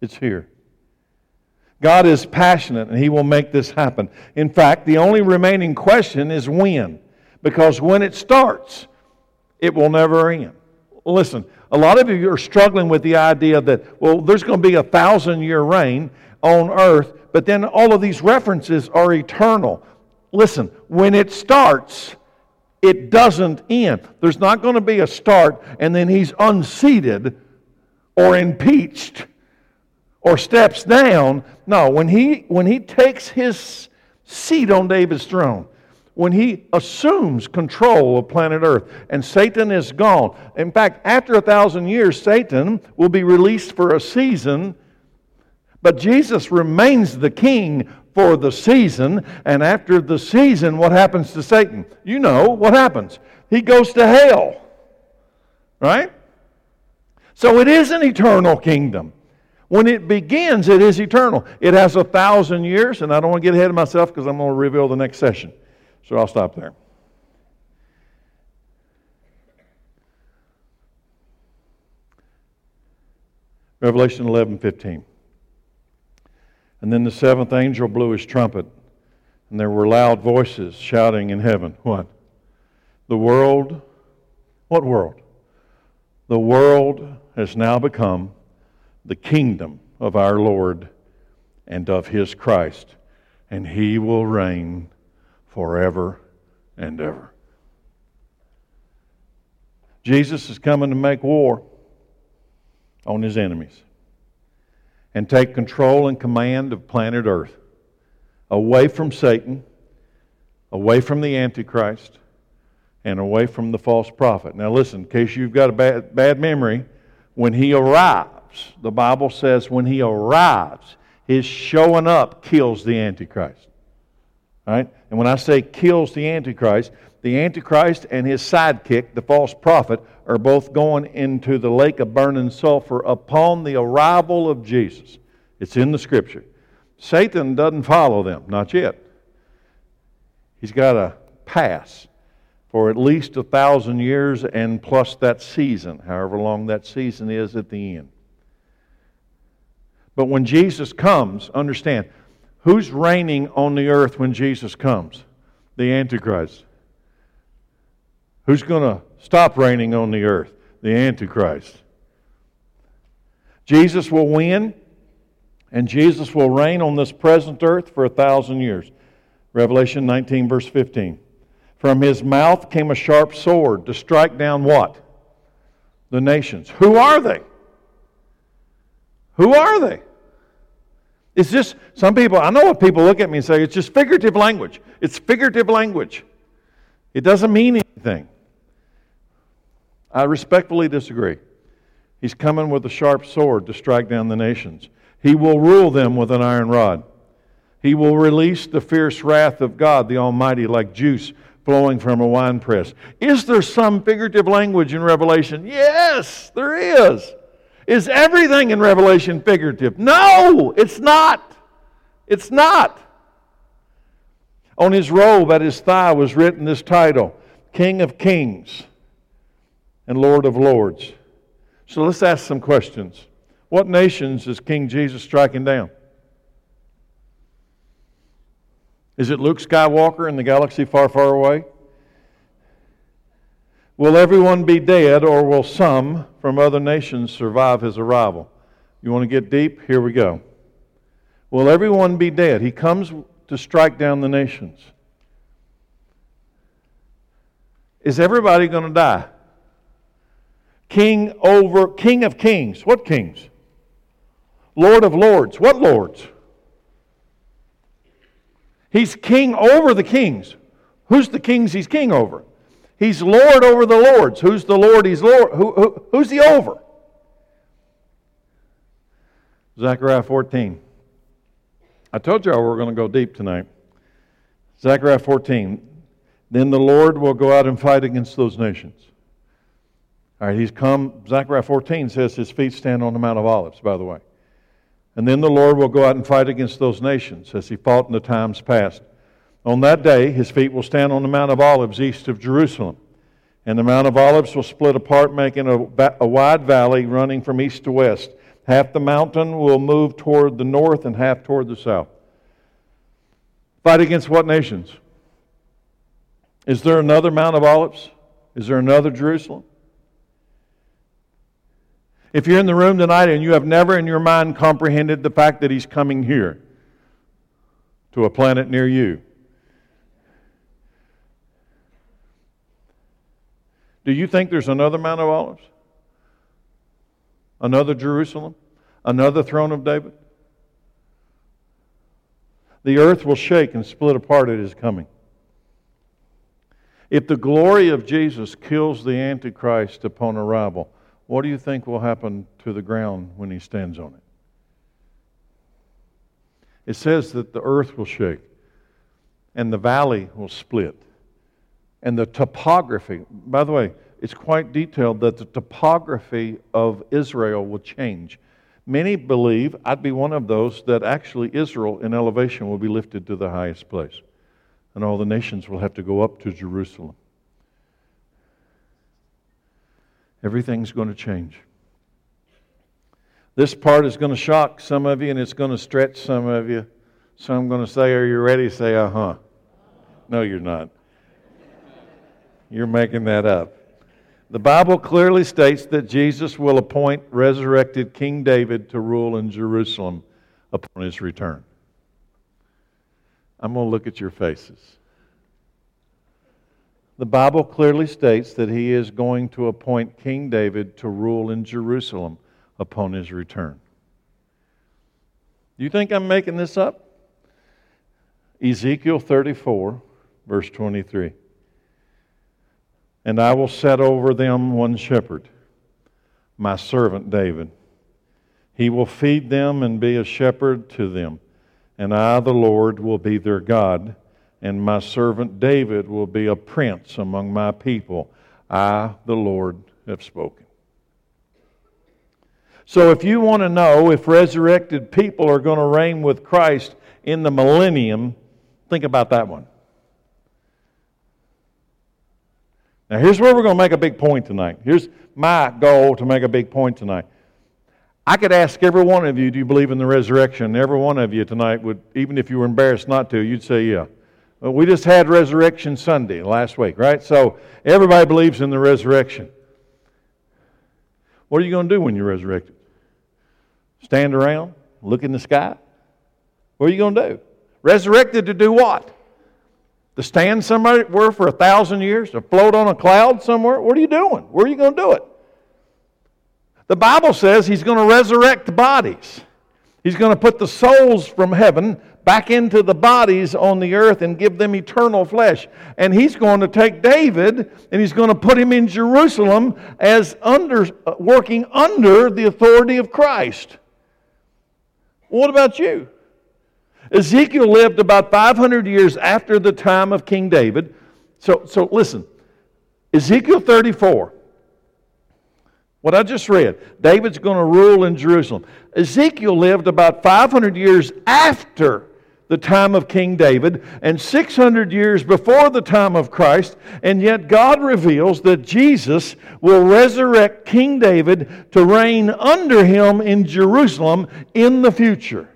It's here. God is passionate and He will make this happen. In fact, the only remaining question is when. Because when it starts, it will never end. Listen, a lot of you are struggling with the idea that, well, there's going to be a thousand year reign on earth, but then all of these references are eternal. Listen, when it starts, it doesn't end. There's not going to be a start and then he's unseated or impeached or steps down. No, when he, when he takes his seat on David's throne, when he assumes control of planet Earth and Satan is gone. In fact, after a thousand years, Satan will be released for a season, but Jesus remains the king for the season. And after the season, what happens to Satan? You know what happens. He goes to hell. Right? So it is an eternal kingdom. When it begins, it is eternal. It has a thousand years, and I don't want to get ahead of myself because I'm going to reveal the next session. So I'll stop there. Revelation 11 15. And then the seventh angel blew his trumpet, and there were loud voices shouting in heaven. What? The world, what world? The world has now become the kingdom of our Lord and of his Christ, and he will reign forever and ever. Jesus is coming to make war on his enemies and take control and command of planet Earth away from Satan, away from the Antichrist, and away from the false prophet. Now, listen, in case you've got a bad, bad memory, when he arrives, the Bible says when he arrives, his showing up kills the Antichrist. Right? And when I say kills the Antichrist, the Antichrist and his sidekick, the false prophet, are both going into the lake of burning sulfur upon the arrival of Jesus. It's in the scripture. Satan doesn't follow them, not yet. He's got a pass for at least a thousand years and plus that season, however long that season is at the end. But when Jesus comes, understand, Who's reigning on the earth when Jesus comes? The Antichrist. Who's going to stop reigning on the earth? The Antichrist. Jesus will win, and Jesus will reign on this present earth for a thousand years. Revelation 19, verse 15. From his mouth came a sharp sword to strike down what? The nations. Who are they? Who are they? It's just, some people, I know what people look at me and say, it's just figurative language. It's figurative language. It doesn't mean anything. I respectfully disagree. He's coming with a sharp sword to strike down the nations. He will rule them with an iron rod. He will release the fierce wrath of God the Almighty like juice flowing from a winepress. Is there some figurative language in Revelation? Yes, there is. Is everything in Revelation figurative? No, it's not. It's not. On his robe at his thigh was written this title King of Kings and Lord of Lords. So let's ask some questions. What nations is King Jesus striking down? Is it Luke Skywalker in the galaxy far, far away? Will everyone be dead, or will some from other nations survive his arrival? You want to get deep? Here we go. Will everyone be dead? He comes to strike down the nations. Is everybody going to die? King over, King of kings. What kings? Lord of lords. What lords? He's king over the kings. Who's the kings he's king over? He's Lord over the lords. Who's the Lord? He's Lord. Who, who, who's he over? Zechariah 14. I told y'all we are going to go deep tonight. Zechariah 14. Then the Lord will go out and fight against those nations. All right, he's come, Zechariah 14 says his feet stand on the Mount of Olives, by the way. And then the Lord will go out and fight against those nations as he fought in the times past. On that day, his feet will stand on the Mount of Olives east of Jerusalem. And the Mount of Olives will split apart, making a, a wide valley running from east to west. Half the mountain will move toward the north and half toward the south. Fight against what nations? Is there another Mount of Olives? Is there another Jerusalem? If you're in the room tonight and you have never in your mind comprehended the fact that He's coming here to a planet near you, do you think there's another Mount of Olives? Another Jerusalem? Another throne of David? The earth will shake and split apart at His coming. If the glory of Jesus kills the Antichrist upon arrival, what do you think will happen to the ground when he stands on it? It says that the earth will shake and the valley will split. And the topography, by the way, it's quite detailed that the topography of Israel will change. Many believe, I'd be one of those, that actually Israel in elevation will be lifted to the highest place and all the nations will have to go up to Jerusalem. Everything's going to change. This part is going to shock some of you and it's going to stretch some of you. So I'm going to say, Are you ready? Say, Uh huh. No, you're not. You're making that up. The Bible clearly states that Jesus will appoint resurrected King David to rule in Jerusalem upon his return. I'm going to look at your faces. The Bible clearly states that he is going to appoint King David to rule in Jerusalem upon his return. Do you think I'm making this up? Ezekiel 34, verse 23. And I will set over them one shepherd, my servant David. He will feed them and be a shepherd to them and I, the Lord, will be their God, and my servant David will be a prince among my people. I, the Lord, have spoken. So, if you want to know if resurrected people are going to reign with Christ in the millennium, think about that one. Now, here's where we're going to make a big point tonight. Here's my goal to make a big point tonight. I could ask every one of you, do you believe in the resurrection? Every one of you tonight would, even if you were embarrassed not to, you'd say, yeah. Well, we just had Resurrection Sunday last week, right? So everybody believes in the resurrection. What are you going to do when you're resurrected? Stand around, look in the sky? What are you going to do? Resurrected to do what? To stand somewhere for a thousand years? To float on a cloud somewhere? What are you doing? Where are you going to do it? The Bible says he's going to resurrect the bodies. He's going to put the souls from heaven back into the bodies on the earth and give them eternal flesh. And he's going to take David and he's going to put him in Jerusalem as under, working under the authority of Christ. What about you? Ezekiel lived about 500 years after the time of King David. So, so listen, Ezekiel 34 what I just read. David's going to rule in Jerusalem. Ezekiel lived about 500 years after the time of King David and 600 years before the time of Christ, and yet God reveals that Jesus will resurrect King David to reign under him in Jerusalem in the future.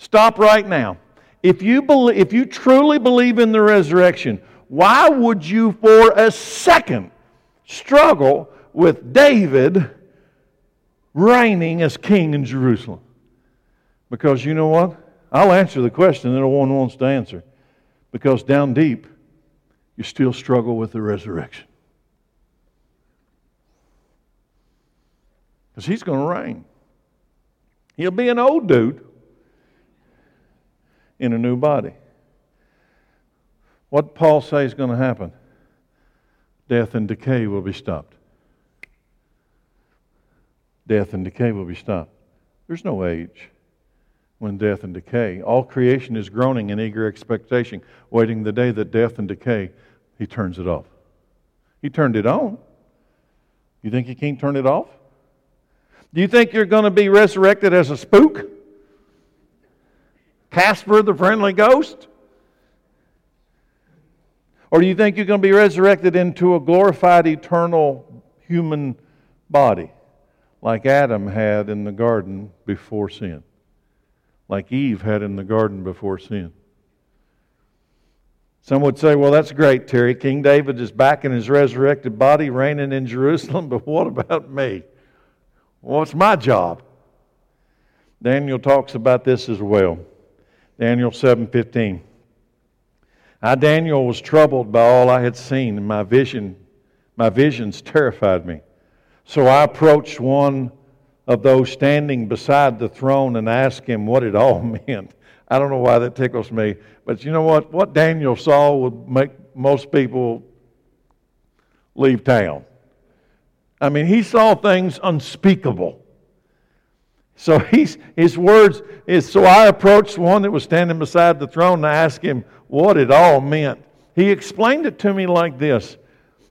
Stop right now. If you, believe, if you truly believe in the resurrection, why would you for a second struggle with David reigning as king in Jerusalem. Because you know what? I'll answer the question that no one wants to answer. Because down deep, you still struggle with the resurrection. Because he's going to reign. He'll be an old dude in a new body. What Paul says is going to happen? Death and decay will be stopped death and decay will be stopped. There's no age. when death and decay. All creation is groaning in eager expectation, waiting the day that death and decay, he turns it off. He turned it on. You think he can't turn it off? Do you think you're going to be resurrected as a spook? Casper the friendly ghost? Or do you think you're going to be resurrected into a glorified, eternal human body like Adam had in the garden before sin? Like Eve had in the garden before sin? Some would say, well, that's great, Terry. King David is back in his resurrected body, reigning in Jerusalem, but what about me? What's my job? Daniel talks about this as well. Daniel 7:15. I Daniel was troubled by all I had seen, and my vision my visions terrified me. So I approached one of those standing beside the throne and asked him what it all meant. I don't know why that tickles me, but you know what? What Daniel saw would make most people leave town. I mean, he saw things unspeakable. So he's, his words is so I approached one that was standing beside the throne and asked him what it all meant. He explained it to me like this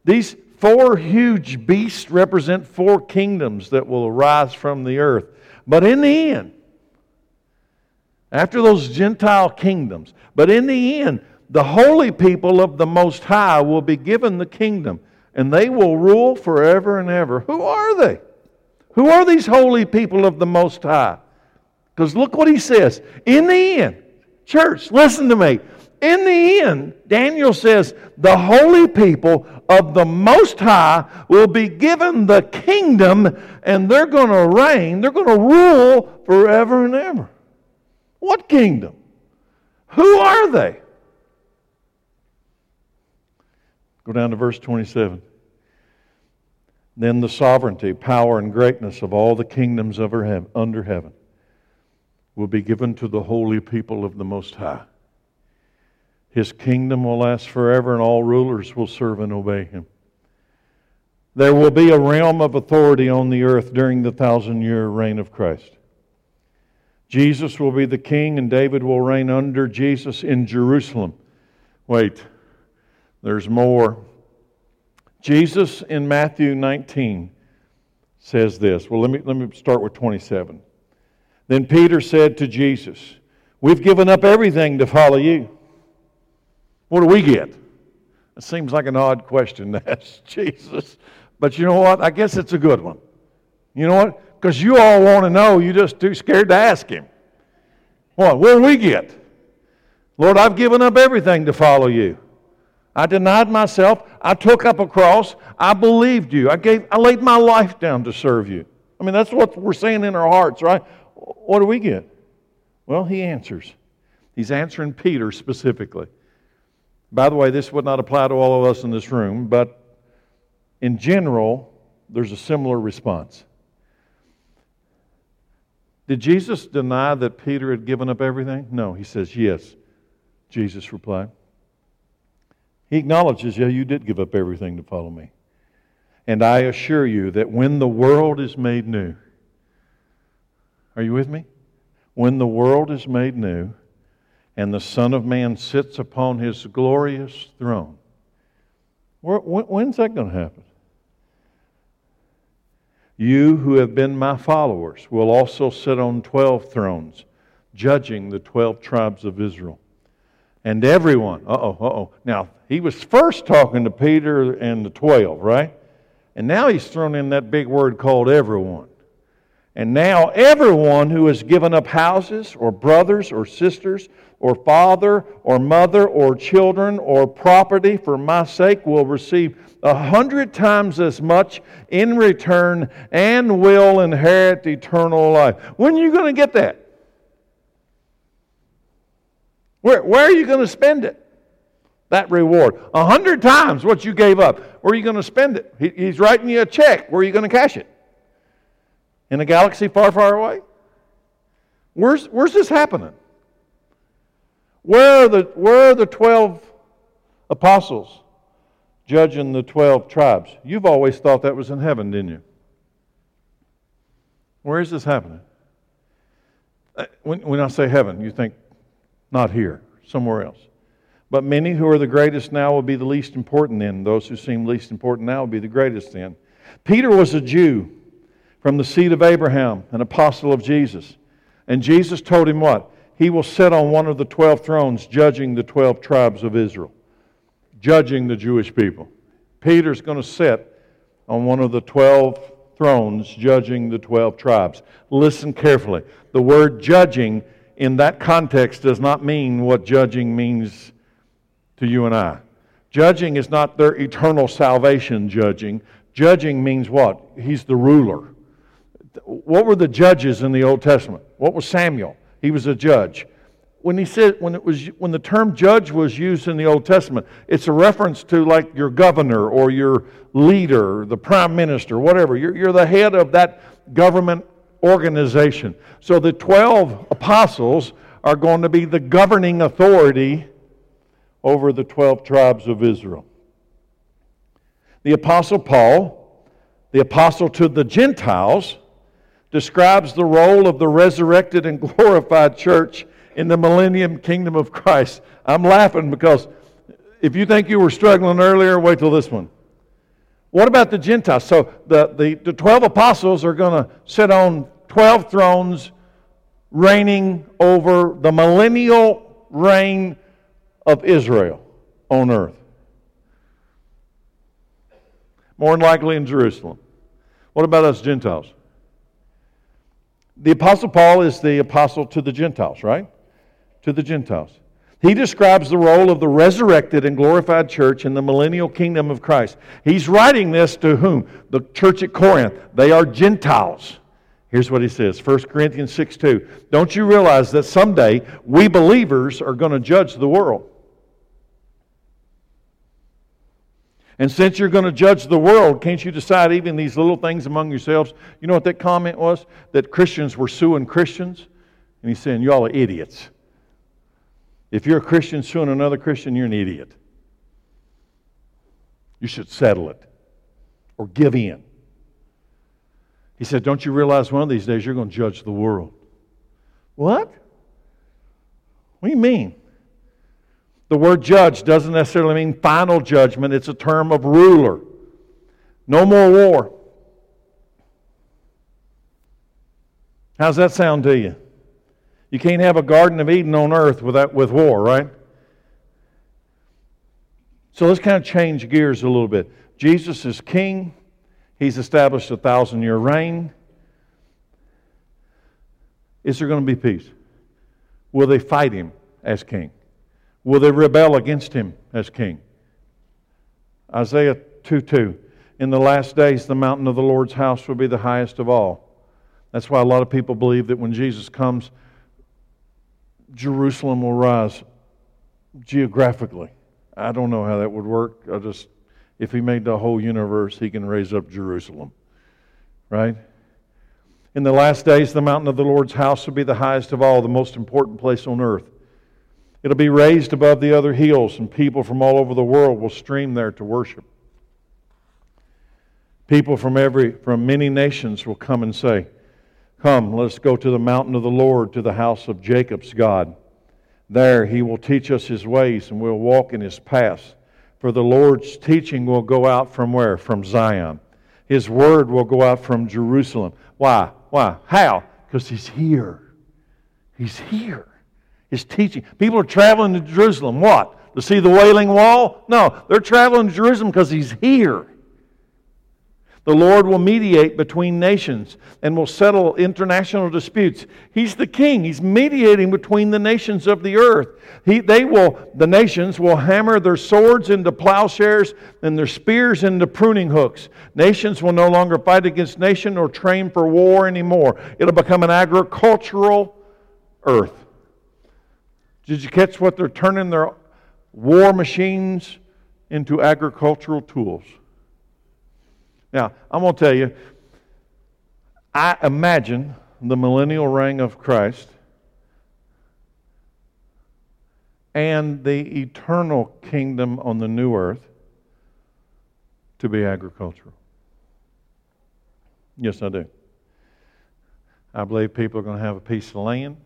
These four huge beasts represent four kingdoms that will arise from the earth. But in the end, after those Gentile kingdoms, but in the end, the holy people of the Most High will be given the kingdom and they will rule forever and ever. Who are they? Who are these holy people of the Most High? Because look what he says. In the end, church, listen to me. In the end, Daniel says, the holy people of the Most High will be given the kingdom and they're going to reign, they're going to rule forever and ever. What kingdom? Who are they? Go down to verse 27. Then the sovereignty, power, and greatness of all the kingdoms under heaven will be given to the holy people of the Most High. His kingdom will last forever, and all rulers will serve and obey him. There will be a realm of authority on the earth during the thousand year reign of Christ. Jesus will be the king, and David will reign under Jesus in Jerusalem. Wait, there's more. Jesus in Matthew 19 says this. Well, let me, let me start with 27. Then Peter said to Jesus, We've given up everything to follow you. What do we get? It seems like an odd question to ask Jesus. But you know what? I guess it's a good one. You know what? Because you all want to know, you're just too scared to ask him. What? What do we get? Lord, I've given up everything to follow you. I denied myself. I took up a cross. I believed you. I gave I laid my life down to serve you. I mean, that's what we're saying in our hearts, right? What do we get? Well, he answers. He's answering Peter specifically. By the way, this would not apply to all of us in this room, but in general, there's a similar response. Did Jesus deny that Peter had given up everything? No, he says, Yes. Jesus replied. He acknowledges, yeah, you did give up everything to follow me. And I assure you that when the world is made new, are you with me? When the world is made new and the Son of Man sits upon his glorious throne, when's that going to happen? You who have been my followers will also sit on 12 thrones, judging the 12 tribes of Israel. And everyone, uh oh, uh oh. Now, he was first talking to Peter and the 12, right? And now he's thrown in that big word called everyone. And now everyone who has given up houses or brothers or sisters or father or mother or children or property for my sake will receive a hundred times as much in return and will inherit eternal life. When are you going to get that? Where, where are you going to spend it? that reward. A hundred times what you gave up. Where are you going to spend it? He, he's writing you a check. Where are you going to cash it? In a galaxy far, far away? Where's, where's this happening? Where are, the, where are the 12 apostles judging the 12 tribes? You've always thought that was in heaven, didn't you? Where is this happening? Uh, when, when I say heaven, you think not here, somewhere else. But many who are the greatest now will be the least important then. Those who seem least important now will be the greatest then. Peter was a Jew from the seed of Abraham, an apostle of Jesus. And Jesus told him what? He will sit on one of the 12 thrones, judging the 12 tribes of Israel, judging the Jewish people. Peter's going to sit on one of the 12 thrones, judging the 12 tribes. Listen carefully. The word judging in that context does not mean what judging means to you and I. Judging is not their eternal salvation judging. Judging means what? He's the ruler. What were the judges in the Old Testament? What was Samuel? He was a judge. When he said when it was when the term judge was used in the Old Testament, it's a reference to like your governor or your leader, the prime minister, whatever. You're, you're the head of that government organization. So the 12 apostles are going to be the governing authority over the 12 tribes of Israel. The apostle Paul, the apostle to the Gentiles, describes the role of the resurrected and glorified church in the millennium kingdom of Christ. I'm laughing because if you think you were struggling earlier, wait till this one. What about the Gentiles? So the, the, the 12 apostles are going to sit on 12 thrones, reigning over the millennial reign of Israel on earth. More than likely in Jerusalem. What about us Gentiles? The Apostle Paul is the apostle to the Gentiles, right? To the Gentiles. He describes the role of the resurrected and glorified church in the millennial kingdom of Christ. He's writing this to whom? The church at Corinth. They are Gentiles. Here's what he says 1 Corinthians 6 2. Don't you realize that someday we believers are going to judge the world? And since you're going to judge the world, can't you decide even these little things among yourselves? You know what that comment was? That Christians were suing Christians? And he's saying, Y'all are idiots. If you're a Christian suing another Christian, you're an idiot. You should settle it or give in. He said, Don't you realize one of these days you're going to judge the world? What? What do you mean? The word judge doesn't necessarily mean final judgment, it's a term of ruler. No more war. How's that sound to you? You can't have a Garden of Eden on earth without, with war, right? So let's kind of change gears a little bit. Jesus is king, he's established a thousand year reign. Is there going to be peace? Will they fight him as king? Will they rebel against him as king? Isaiah 2 2. In the last days, the mountain of the Lord's house will be the highest of all. That's why a lot of people believe that when Jesus comes, Jerusalem will rise geographically. I don't know how that would work. I just, if he made the whole universe, he can raise up Jerusalem. Right? In the last days, the mountain of the Lord's house will be the highest of all, the most important place on earth. It'll be raised above the other hills, and people from all over the world will stream there to worship. People from every from many nations will come and say, Come, let us go to the mountain of the Lord, to the house of Jacob's God. There he will teach us his ways, and we'll walk in his paths. For the Lord's teaching will go out from where? From Zion. His word will go out from Jerusalem. Why? Why? How? Because he's here. He's here. His teaching. People are traveling to Jerusalem. What? To see the Wailing Wall? No, they're traveling to Jerusalem because he's here. The Lord will mediate between nations and will settle international disputes. He's the king. He's mediating between the nations of the earth. He, they will, the nations will hammer their swords into plowshares and their spears into pruning hooks. Nations will no longer fight against nation or train for war anymore. It'll become an agricultural earth. Did you catch what they're turning their war machines into agricultural tools? Now, I'm going to tell you, I imagine the millennial reign of Christ and the eternal kingdom on the new earth to be agricultural. Yes, I do. I believe people are going to have a piece of land.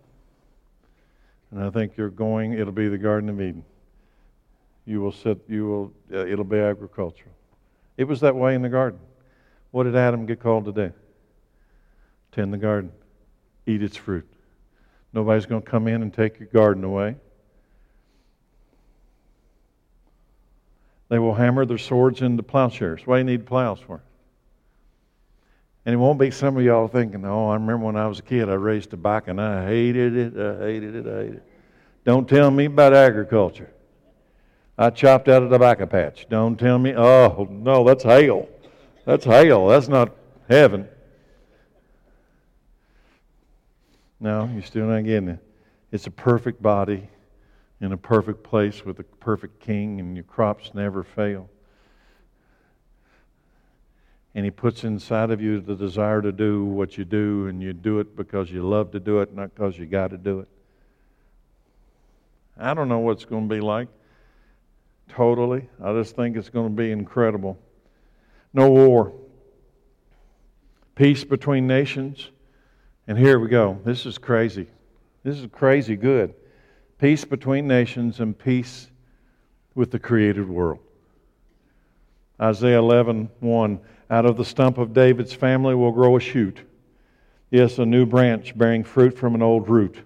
And I think you're going, it'll be the Garden of Eden. You will sit, you will, uh, it'll be agricultural. It was that way in the garden. What did Adam get called to do? Tend the garden, eat its fruit. Nobody's going to come in and take your garden away. They will hammer their swords into plowshares. What do you need plows for? And it won't be some of y'all thinking, oh, I remember when I was a kid, I raised a bike and I hated it, I hated it, I hated it. Don't tell me about agriculture. I chopped out a tobacco patch. Don't tell me, oh, no, that's hail. That's hell. That's not heaven. No, you're still not getting it. It's a perfect body in a perfect place with a perfect king, and your crops never fail and He puts inside of you the desire to do what you do, and you do it because you love to do it, not because you got to do it. I don't know what it's going to be like totally. I just think it's going to be incredible. No war, peace between nations. And here we go. This is crazy. This is crazy good. Peace between nations and peace with the created world. Isaiah 11, 1. Out of the stump of David's family will grow a shoot. Yes, a new branch bearing fruit from an old root.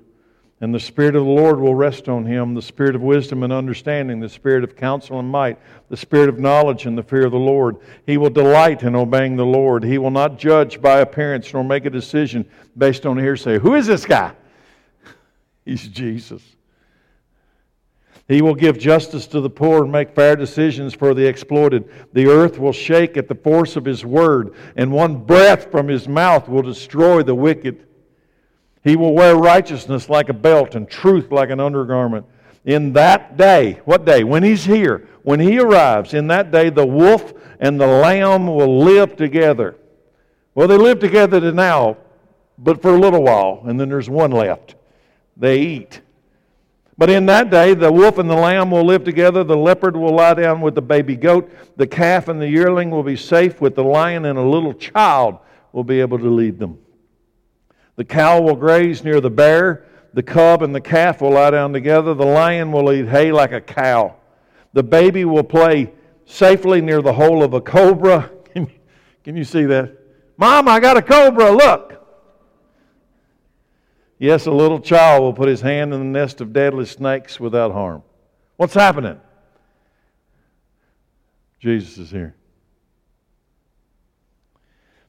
And the Spirit of the Lord will rest on him the Spirit of wisdom and understanding, the Spirit of counsel and might, the Spirit of knowledge and the fear of the Lord. He will delight in obeying the Lord. He will not judge by appearance nor make a decision based on hearsay. Who is this guy? He's Jesus. He will give justice to the poor and make fair decisions for the exploited. The earth will shake at the force of his word, and one breath from his mouth will destroy the wicked. He will wear righteousness like a belt and truth like an undergarment. In that day, what day? When he's here, when he arrives, in that day the wolf and the lamb will live together. Well, they live together now, but for a little while, and then there's one left. They eat. But in that day, the wolf and the lamb will live together. The leopard will lie down with the baby goat. The calf and the yearling will be safe with the lion, and a little child will be able to lead them. The cow will graze near the bear. The cub and the calf will lie down together. The lion will eat hay like a cow. The baby will play safely near the hole of a cobra. Can you see that? Mom, I got a cobra. Look. Yes, a little child will put his hand in the nest of deadly snakes without harm. What's happening? Jesus is here.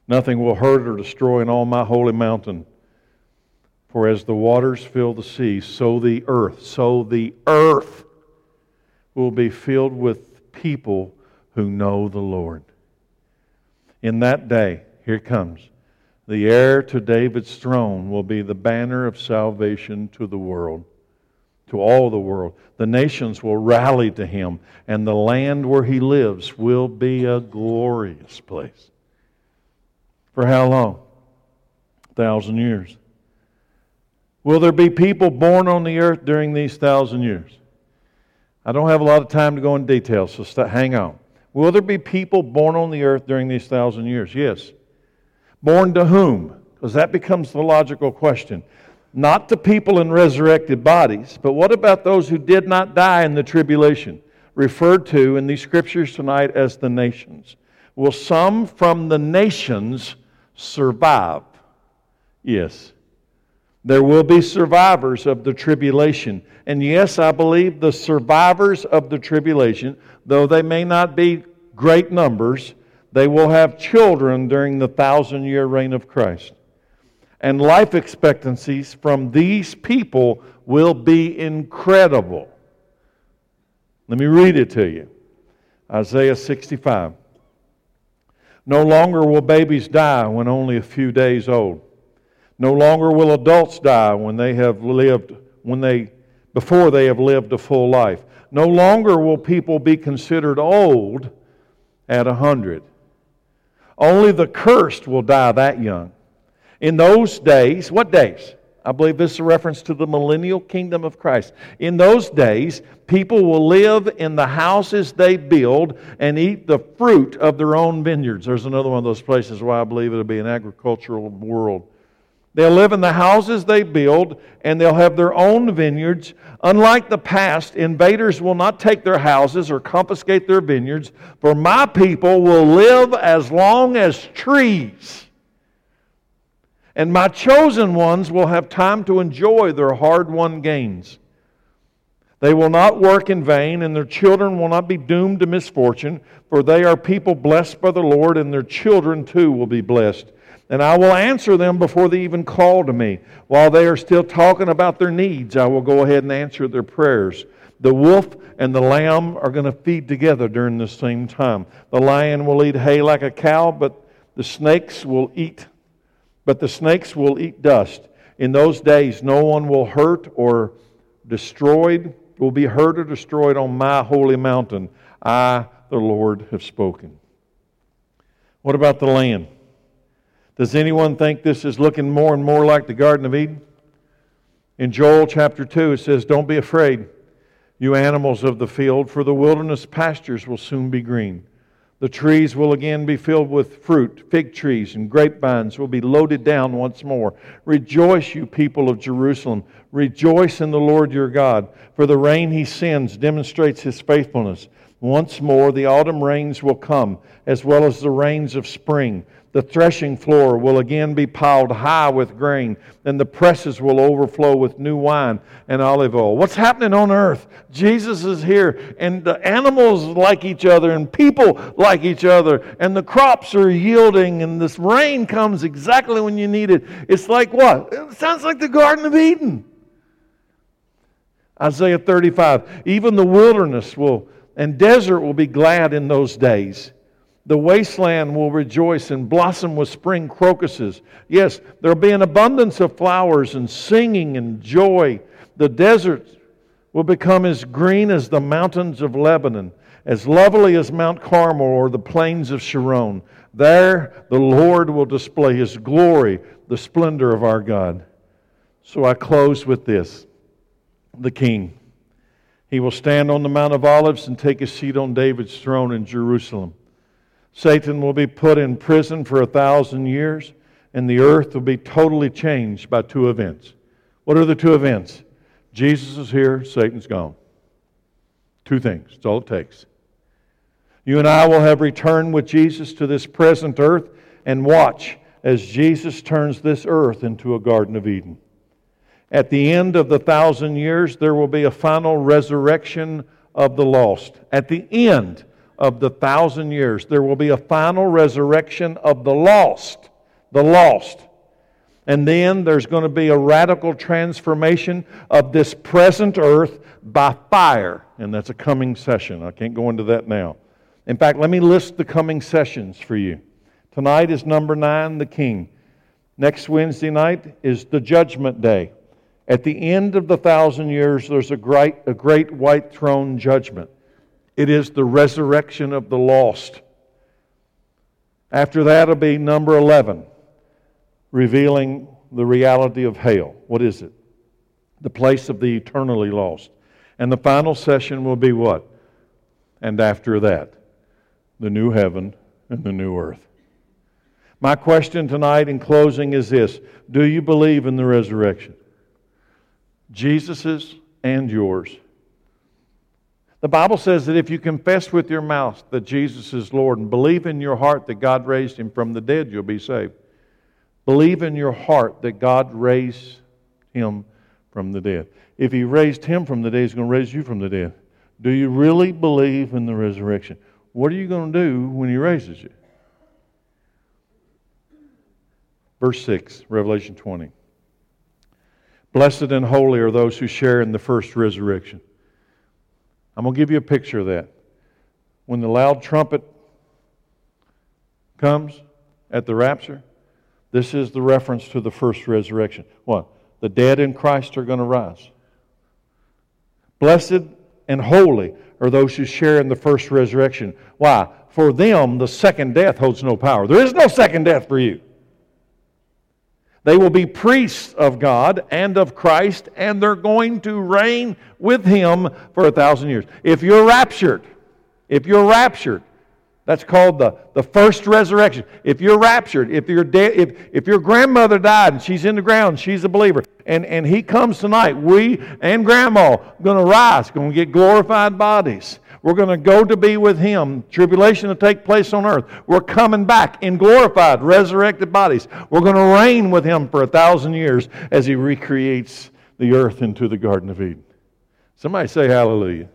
Nothing will hurt or destroy in all my holy mountain. For as the waters fill the sea, so the earth, so the earth will be filled with people who know the Lord. In that day, here it comes the heir to David's throne will be the banner of salvation to the world, to all the world. The nations will rally to him, and the land where he lives will be a glorious place. For how long? A thousand years. Will there be people born on the earth during these thousand years? I don't have a lot of time to go in detail, so hang on. Will there be people born on the earth during these thousand years? Yes. Born to whom? Because that becomes the logical question. Not to people in resurrected bodies, but what about those who did not die in the tribulation, referred to in these scriptures tonight as the nations? Will some from the nations survive? Yes. There will be survivors of the tribulation. And yes, I believe the survivors of the tribulation, though they may not be great numbers, they will have children during the thousand year reign of Christ. And life expectancies from these people will be incredible. Let me read it to you Isaiah 65. No longer will babies die when only a few days old. No longer will adults die when they have lived, when they, before they have lived a full life. No longer will people be considered old at a hundred. Only the cursed will die that young. In those days, what days? I believe this is a reference to the millennial kingdom of Christ. In those days, people will live in the houses they build and eat the fruit of their own vineyards. There's another one of those places where I believe it'll be an agricultural world. They'll live in the houses they build, and they'll have their own vineyards. Unlike the past, invaders will not take their houses or confiscate their vineyards, for my people will live as long as trees. And my chosen ones will have time to enjoy their hard won gains. They will not work in vain, and their children will not be doomed to misfortune, for they are people blessed by the Lord, and their children too will be blessed. And I will answer them before they even call to me. While they are still talking about their needs, I will go ahead and answer their prayers. The wolf and the lamb are going to feed together during the same time. The lion will eat hay like a cow, but the snakes will eat but the snakes will eat dust. In those days no one will hurt or destroyed will be hurt or destroyed on my holy mountain. I, the Lord, have spoken. What about the land? Does anyone think this is looking more and more like the Garden of Eden? In Joel chapter 2, it says, Don't be afraid, you animals of the field, for the wilderness pastures will soon be green. The trees will again be filled with fruit. Fig trees and grapevines will be loaded down once more. Rejoice, you people of Jerusalem. Rejoice in the Lord your God, for the rain he sends demonstrates his faithfulness. Once more, the autumn rains will come, as well as the rains of spring. The threshing floor will again be piled high with grain, and the presses will overflow with new wine and olive oil. What's happening on earth? Jesus is here, and the animals like each other, and people like each other, and the crops are yielding, and this rain comes exactly when you need it. It's like what? It sounds like the Garden of Eden. Isaiah 35 Even the wilderness will and desert will be glad in those days. The wasteland will rejoice and blossom with spring crocuses. Yes, there'll be an abundance of flowers and singing and joy. The deserts will become as green as the mountains of Lebanon, as lovely as Mount Carmel or the plains of Sharon. There the Lord will display his glory, the splendor of our God. So I close with this the king. He will stand on the Mount of Olives and take his seat on David's throne in Jerusalem. Satan will be put in prison for a thousand years, and the earth will be totally changed by two events. What are the two events? Jesus is here, Satan's gone. Two things. That's all it takes. You and I will have returned with Jesus to this present earth and watch as Jesus turns this earth into a Garden of Eden. At the end of the thousand years, there will be a final resurrection of the lost. At the end of the thousand years, there will be a final resurrection of the lost. The lost. And then there's going to be a radical transformation of this present earth by fire. And that's a coming session. I can't go into that now. In fact, let me list the coming sessions for you. Tonight is number nine, the King. Next Wednesday night is the Judgment Day. At the end of the thousand years, there's a great, a great white throne judgment. It is the resurrection of the lost. After that will be number 11, revealing the reality of hell. What is it? The place of the eternally lost. And the final session will be what? And after that, the new heaven and the new earth. My question tonight in closing is this Do you believe in the resurrection? Jesus's and yours. The Bible says that if you confess with your mouth that Jesus is Lord and believe in your heart that God raised him from the dead, you'll be saved. Believe in your heart that God raised him from the dead. If he raised him from the dead, he's going to raise you from the dead. Do you really believe in the resurrection? What are you going to do when he raises you? Verse 6, Revelation 20. Blessed and holy are those who share in the first resurrection. I'm going to give you a picture of that. When the loud trumpet comes at the rapture, this is the reference to the first resurrection. What? The dead in Christ are going to rise. Blessed and holy are those who share in the first resurrection. Why? For them, the second death holds no power. There is no second death for you. They will be priests of God and of Christ, and they're going to reign with Him for a thousand years. If you're raptured, if you're raptured, That's called the, the first resurrection. If you're raptured, if, your de- if, if your grandmother died and she's in the ground, she's a believer, and, and he comes tonight, we and grandma going to rise, going to get glorified bodies. We're going to go to be with him. Tribulation to take place on earth. We're coming back in glorified, resurrected bodies. We're going to reign with him for a thousand years as he recreates the earth into the Garden of Eden. Somebody say hallelujah.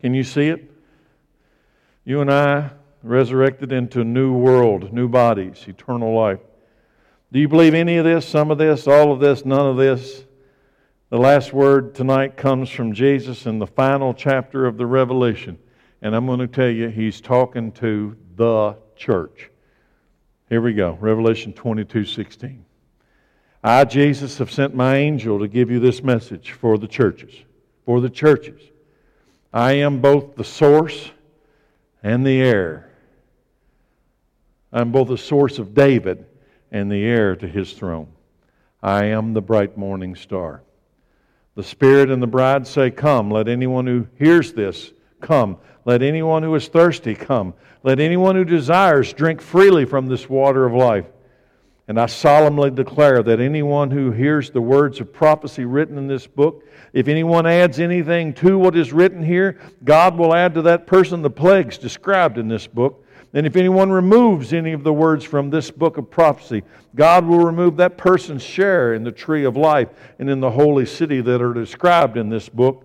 Can you see it? You and I resurrected into a new world, new bodies, eternal life. Do you believe any of this, some of this, all of this, none of this? The last word tonight comes from Jesus in the final chapter of the Revelation. And I'm going to tell you, he's talking to the church. Here we go Revelation 22 16. I, Jesus, have sent my angel to give you this message for the churches. For the churches. I am both the source and the heir. I'm both the source of David and the heir to his throne. I am the bright morning star. The Spirit and the bride say, Come. Let anyone who hears this come. Let anyone who is thirsty come. Let anyone who desires drink freely from this water of life. And I solemnly declare that anyone who hears the words of prophecy written in this book, if anyone adds anything to what is written here, God will add to that person the plagues described in this book. And if anyone removes any of the words from this book of prophecy, God will remove that person's share in the tree of life and in the holy city that are described in this book.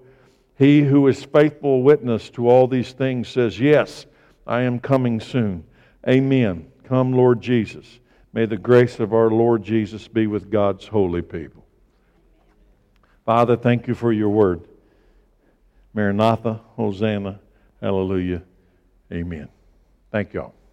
He who is faithful witness to all these things says, Yes, I am coming soon. Amen. Come, Lord Jesus. May the grace of our Lord Jesus be with God's holy people. Father, thank you for your word. Maranatha, Hosanna, Hallelujah, Amen. Thank you all.